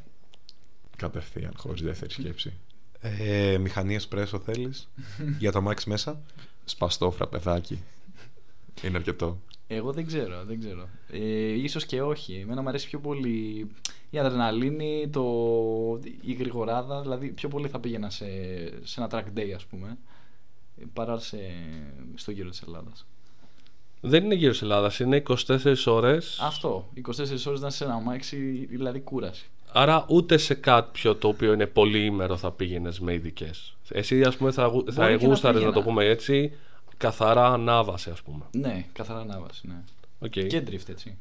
Κατευθείαν, χωρίς δεύτερη σκέψη. Ε, μηχανή εσπρέσο θέλεις; Για τα Max μέσα; Σπαστό φραπεδάκι. Είναι αρκετό. Εγώ δεν ξέρω, δεν ξέρω. Ε, ίσως και όχι. Εμένα μου αρέσει πιο πολύ η αδρεναλίνη, το, η γρηγοράδα. Δηλαδή πιο πολύ θα πήγαινα σε, σε ένα track day ας πούμε παρά σε, στο γύρο της Ελλάδας. δεν είναι γύρω Ελλάδας, είναι 24 ώρες Αυτό, 24 ώρες να είσαι σε ένα αμάξι, δηλαδή κούραση. Άρα ούτε σε κάποιο το οποίο είναι πολύήμερο θα πήγαινες με ειδικές. Εσύ, ας πούμε, θα, γου- θα Μπορεί και να γούσταρες να, το πήγαινα. πούμε έτσι, καθαρά ανάβαση, ας πούμε. Ναι, καθαρά ανάβαση, ναι. Οκ. Και drift έτσι.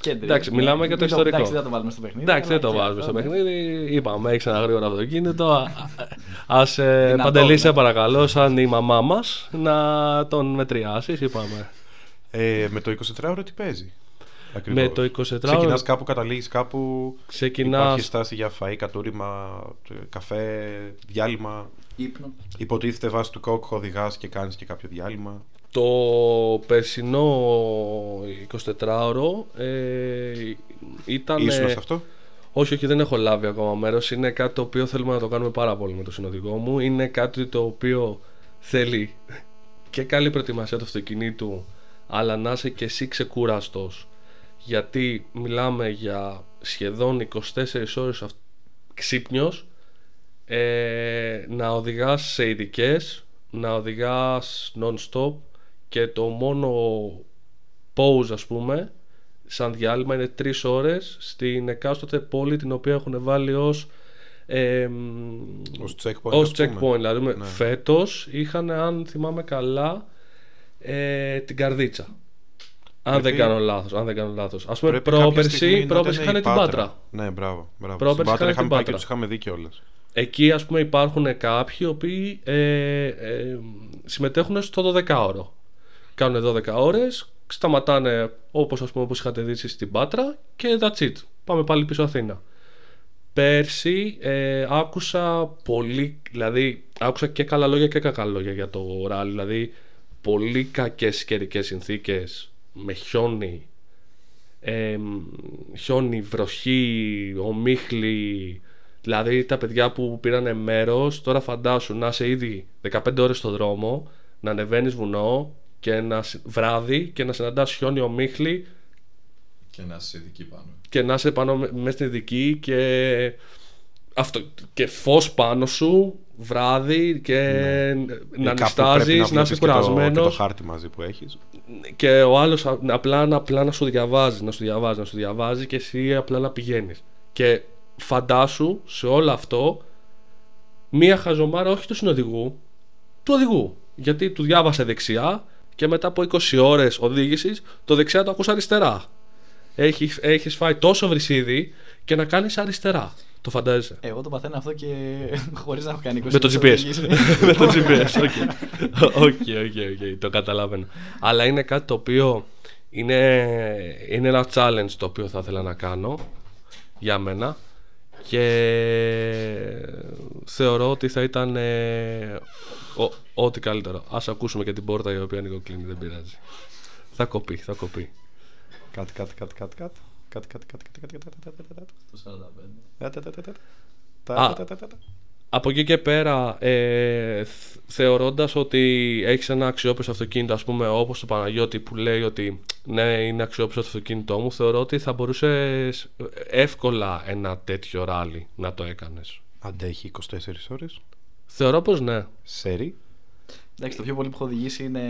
Και drift, Εντάξει, μιλάμε για το Μην ιστορικό. Εντάξει, δεν θα το βάλουμε στο παιχνίδι. Εντάξει, δεν αλλά το και βάζουμε στο αυτό, ναι. παιχνίδι. Είπαμε, έχεις ένα γρήγορο αυτοκίνητο. Α ε, Δυνατό, παντελή, ναι. σε παρακαλώ, σαν η μαμά μας, να τον μετριάσεις. Είπαμε. Ε, με το 24ωρο τι παίζει; Ακριβώς. Με το 24ωρο Ξεκινάς κάπου, καταλήγεις κάπου. ξεκινά. Υπάρχει στάση για φαΐ, κατούριμα, ε, καφέ, διάλειμμα. Ύπνο. Υποτίθεται βάσει του ΚΟΚ που οδηγάς και κάνεις και κάποιο διάλειμμα. Το περσινό 24ωρο ε, ήταν. Ήσουν σε αυτό; Όχι, όχι, δεν έχω λάβει ακόμα μέρος. Είναι κάτι το οποίο θέλουμε να το κάνουμε πάρα πολύ με τον συνοδηγό μου. Είναι κάτι το οποίο θέλει και καλή προετοιμασία του αυτοκινήτου, αλλά να είσαι και εσύ ξεκούραστος. Γιατί μιλάμε για σχεδόν 24 ώρες αυ- ξύπνιος ε, να οδηγάς σε ειδικές, να οδηγάς non-stop και το μόνο pause ας πούμε σαν διάλειμμα είναι τρεις ώρες στην εκάστοτε πόλη την οποία έχουν βάλει ως ε, Ως checkpoint, ως ας πούμε. checkpoint. Δηλαδή με- Ναι. φέτος είχαν αν θυμάμαι καλά ε, την Καρδίτσα αν Πρέπει- δεν κάνω λάθος, αν δεν κάνω λάθος. Ας πούμε Πρέπει κάποια πρόπερση, στιγμή να πρόπερση ήταν είχαν η την Πάτρα. Ναι, μπράβο. μπράβο. Πρόπερση Στην Πάτρα είχαν είχαμε την πάει και Πάτρα. τους είχαμε δει κιόλας. Εκεί ας πούμε υπάρχουν κάποιοι οι οποίοι ε, ε, συμμετέχουν στο 12ωρο. Κάνουν 12 ώρες, σταματάνε όπως ας πούμε όπως είχατε δει εσείς στην Πάτρα και that's it. Πάμε πάλι πίσω Αθήνα. Πέρσι ε, άκουσα πολύ, δηλαδή άκουσα και καλά λόγια και κακά λόγια για το ράλι. Δηλαδή πολύ κακές καιρικές συνθήκες με χιόνι, ε, χιόνι, βροχή, ομίχλη. Δηλαδή τα παιδιά που πήραν μέρος, τώρα φαντάσου να είσαι ήδη 15 ώρες στο δρόμο, να ανεβαίνεις βουνό και να, συ- βράδυ και να συναντάς χιόνι, ομίχλη Και να είσαι ειδική πάνω. και να είσαι πάνω με- μέσα στην ειδική και, αυτό, και φως πάνω σου βράδυ και να Ή Ναι. κάπου πρέπει νιστάζεις, να είσαι βλέπεις και το- Και το κουρασμένος χάρτη μαζί που έχεις. και ο άλλος α- απλά, να- απλά να σου διαβάζει, να σου διαβάζει, να σου διαβάζει και εσύ απλά να πηγαίνεις. Και φαντάσου σε όλο αυτό μία χαζομάρα όχι του συνοδηγού, του οδηγού. Γιατί του διάβασε δεξιά και μετά από 20 ώρες οδήγησης το δεξιά το ακούς αριστερά. Έχεις, έχεις φάει τόσο βρυσίδι και να κάνεις αριστερά. Το φαντάζεσαι. Εγώ το παθαίνω αυτό και χωρίς να έχω κάνει 20 Με το λεπτά GPS. οδήγηση. Με το GPS, OK. OK, OK, OK, το καταλαβαίνω. Αλλά είναι κάτι το οποίο είναι, είναι ένα challenge το οποίο θα ήθελα να κάνω για μένα και θεωρώ ότι θα ήταν ε, ο- ό,τι καλύτερο. Ας ακούσουμε και την πόρτα η οποία ανοιγοκλείνει, δεν πειράζει. Θα κοπεί, θα κοπεί. Κάτι, κάτι, κάτι, κάτι, κάτι κάτι. Από εκεί και πέρα, ε, θεωρώντας ότι έχεις ένα αξιόπιστο αυτοκίνητο, ας πούμε όπως το Παναγιώτη που λέει ότι ναι είναι αξιόπιστο το αυτοκίνητό μου, θεωρώ ότι θα μπορούσες εύκολα ένα τέτοιο ράλι να το έκανες. Αντέχει 24 ώρες. Θεωρώ πώ ναι. Σερι. Εντάξει, το πιο πολύ που έχω οδηγήσει είναι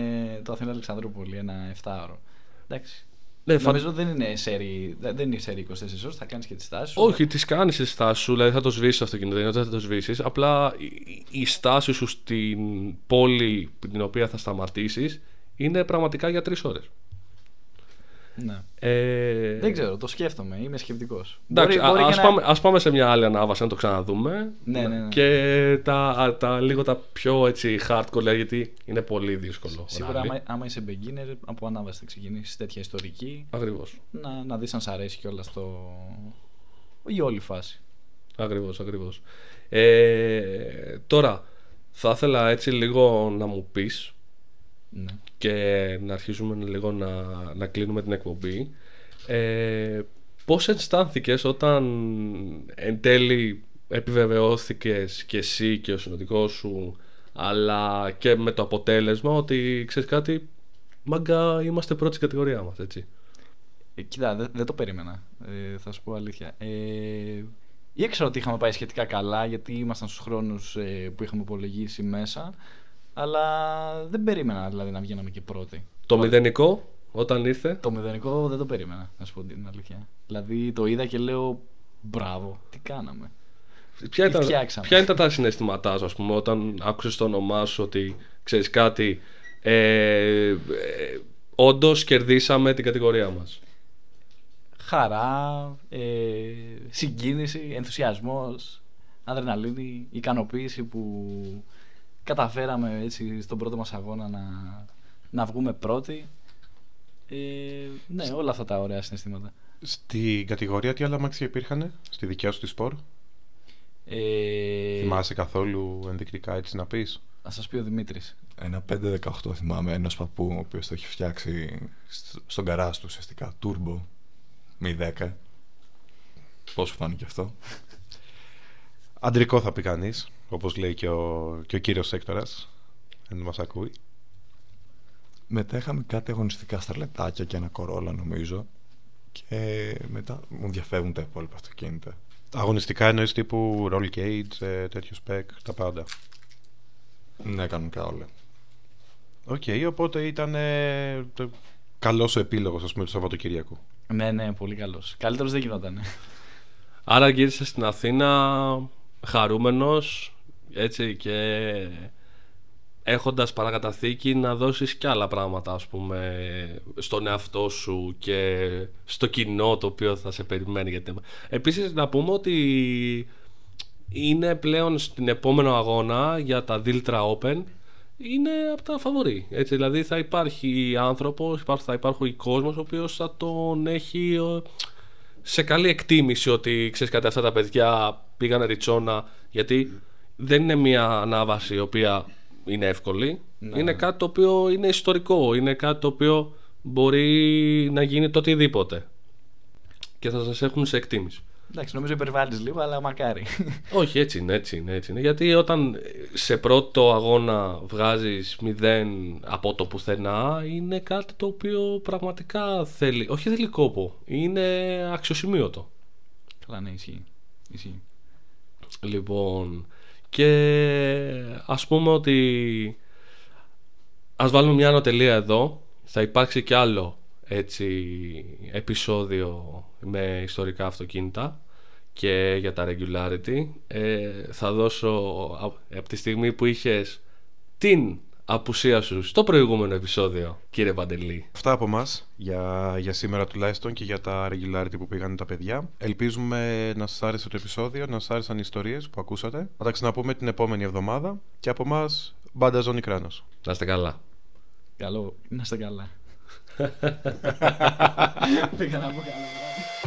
το Αθήνας Αλεξανδρούπολη, ένα 7 ώρο. Εντάξει. Ναι, φα- Νομίζω δεν είναι σερί, δεν δεν είναι σερί 24 ώρες, θα κάνεις και τις τάσεις σου. Όχι, τις κάνεις στη στάση σου, δηλαδή θα το σβήσεις το αυτοκίνητο, δεν είναι ότι θα το σβήσεις. Απλά η- η στάση σου στην πόλη την οποία θα σταματήσεις είναι πραγματικά για τρεις ώρες. Ναι. Ε, Δεν ξέρω, το σκέφτομαι, είμαι σκεπτικός. Εντάξει, Μπορεί- μπορεί α, και ας, να- πάμε, ας πάμε σε μια άλλη ανάβαση να το ξαναδούμε. Ναι, ναι, ναι. Και τα, α, τα λίγο τα πιο έτσι hardcore, λέει, γιατί είναι πολύ δύσκολο. Σίγουρα, άμα, άμα είσαι beginner, από ανάβαση θα ξεκινήσεις τέτοια ιστορική, Ακριβώς. να, να δεις αν σ' αρέσει κιόλας το. η όλη φάση. Ακριβώς, ακριβώς. Ε, τώρα, θα ήθελα έτσι λίγο να μου πεις Ναι. και να αρχίσουμε λίγο να, να κλείνουμε την εκπομπή. Ε, πώς αισθάνθηκες όταν εν τέλει επιβεβαιώθηκες και εσύ και ο συνοδικός σου αλλά και με το αποτέλεσμα ότι ξέρεις κάτι μάγκα είμαστε πρώτη στην κατηγορία μας έτσι. Ε, κοίτα, δεν δεν το περίμενα. Ε, θα σου πω αλήθεια. Ε, ήξερα ότι είχαμε πάει σχετικά καλά γιατί ήμασταν στους χρόνους ε, που είχαμε υπολογίσει μέσα. Αλλά δεν περίμενα δηλαδή να βγαίναμε και πρώτοι. Το μηδενικό όταν ήρθε; Το μηδενικό δεν το περίμενα, να σου πω την αλήθεια. Δηλαδή το είδα και λέω μπράβο, τι κάναμε. Ποια Τι ήταν, φτιάξαμε. ποια ήταν τα συναισθήματά σου, ας πούμε, όταν άκουσες το όνομά σου ότι ξέρεις κάτι, ε, ε, όντως κερδίσαμε την κατηγορία μας; Χαρά, ε, συγκίνηση, ενθουσιασμός, αδρεναλίνη, ικανοποίηση που καταφέραμε έτσι στον πρώτο μας αγώνα να, να βγούμε πρώτοι. Ε, ναι, όλα αυτά τα ωραία συναισθήματα. Στην κατηγορία τι άλλα αμάξια υπήρχαν, στη δικιά σου τη σπορ; Ε, Θυμάσαι καθόλου ενδεικτικά έτσι να πεις; Να σας πει ο Δημήτρης. Ένα 518 θυμάμαι, ένας παππού ο οποίος το έχει φτιάξει στο- στον καράζ του ουσιαστικά, turbo, μη 10. Πώς σου φάνηκε αυτό; Αντρικό θα πει κανείς, όπως λέει και ο, και ο κύριος Σέκτορας, αν μας ακούει. Μετά είχαμε κάτι αγωνιστικά σταρλετάκια και ένα κορόλα νομίζω και μετά μου διαφεύγουν τα υπόλοιπα αυτοκίνητα. Αγωνιστικά εννοείς τύπου roll cage, ε, τέτοιο spec, τα πάντα. Ναι, κανονικά όλα. Οκ, οπότε ήταν ε, το καλός ο επίλογος ας πούμε του Σαββατοκύριακου. Ναι, ναι, πολύ καλός. Καλύτερος δεν γινόταν. Άρα γύρισε στην Αθήνα χαρούμενος έτσι και έχοντας παρακαταθήκη να δώσεις και άλλα πράγματα ας πούμε στον εαυτό σου και στο κοινό το οποίο θα σε περιμένει για την Επίσης να πούμε ότι είναι πλέον στην επόμενο αγώνα για τα Diltra Open είναι από τα φαβορή. Έτσι, δηλαδή θα υπάρχει άνθρωπος, υπά- θα υπάρχει κόσμος ο οποίος θα τον έχει ε, σε καλή εκτίμηση ότι ξέρεις κάτι αυτά τα παιδιά πήγανε ριτσόνα γιατί δεν είναι μια ανάβαση η οποία είναι εύκολη είναι κάτι το οποίο είναι ιστορικό είναι κάτι το οποίο μπορεί να γίνει το οτιδήποτε και θα σας έχουν σε εκτίμηση Εντάξει, νομίζω υπερβάλλεις λίγο, αλλά μακάρι. όχι έτσι είναι, έτσι είναι, έτσι είναι. Γιατί όταν σε πρώτο αγώνα βγάζεις μηδέν από το πουθενά είναι κάτι το οποίο πραγματικά θέλει, όχι θέλει κόπο, είναι αξιοσημείωτο. Καλά, ναι, ισχύει. ισχύει. Λοιπόν, και ας πούμε ότι ας βάλουμε μια ανωτελεία εδώ. Θα υπάρξει κι άλλο έτσι επεισόδιο με ιστορικά αυτοκίνητα και για τα regularity. Ε, θα δώσω α- από τη στιγμή που είχες την απουσία σου στο προηγούμενο επεισόδιο, κύριε Παντελή. Αυτά από εμά για, για σήμερα τουλάχιστον και για τα regularity που πήγαν τα παιδιά. Ελπίζουμε να σας άρεσε το επεισόδιο, να σας άρεσαν οι ιστορίες που ακούσατε. Να τα ξαναπούμε την επόμενη εβδομάδα. Και από εμά, μπάντα ζώνη κράνος. Να είστε καλά. Καλό, να είστε καλά. Πήγα να πω καλό βράδυ.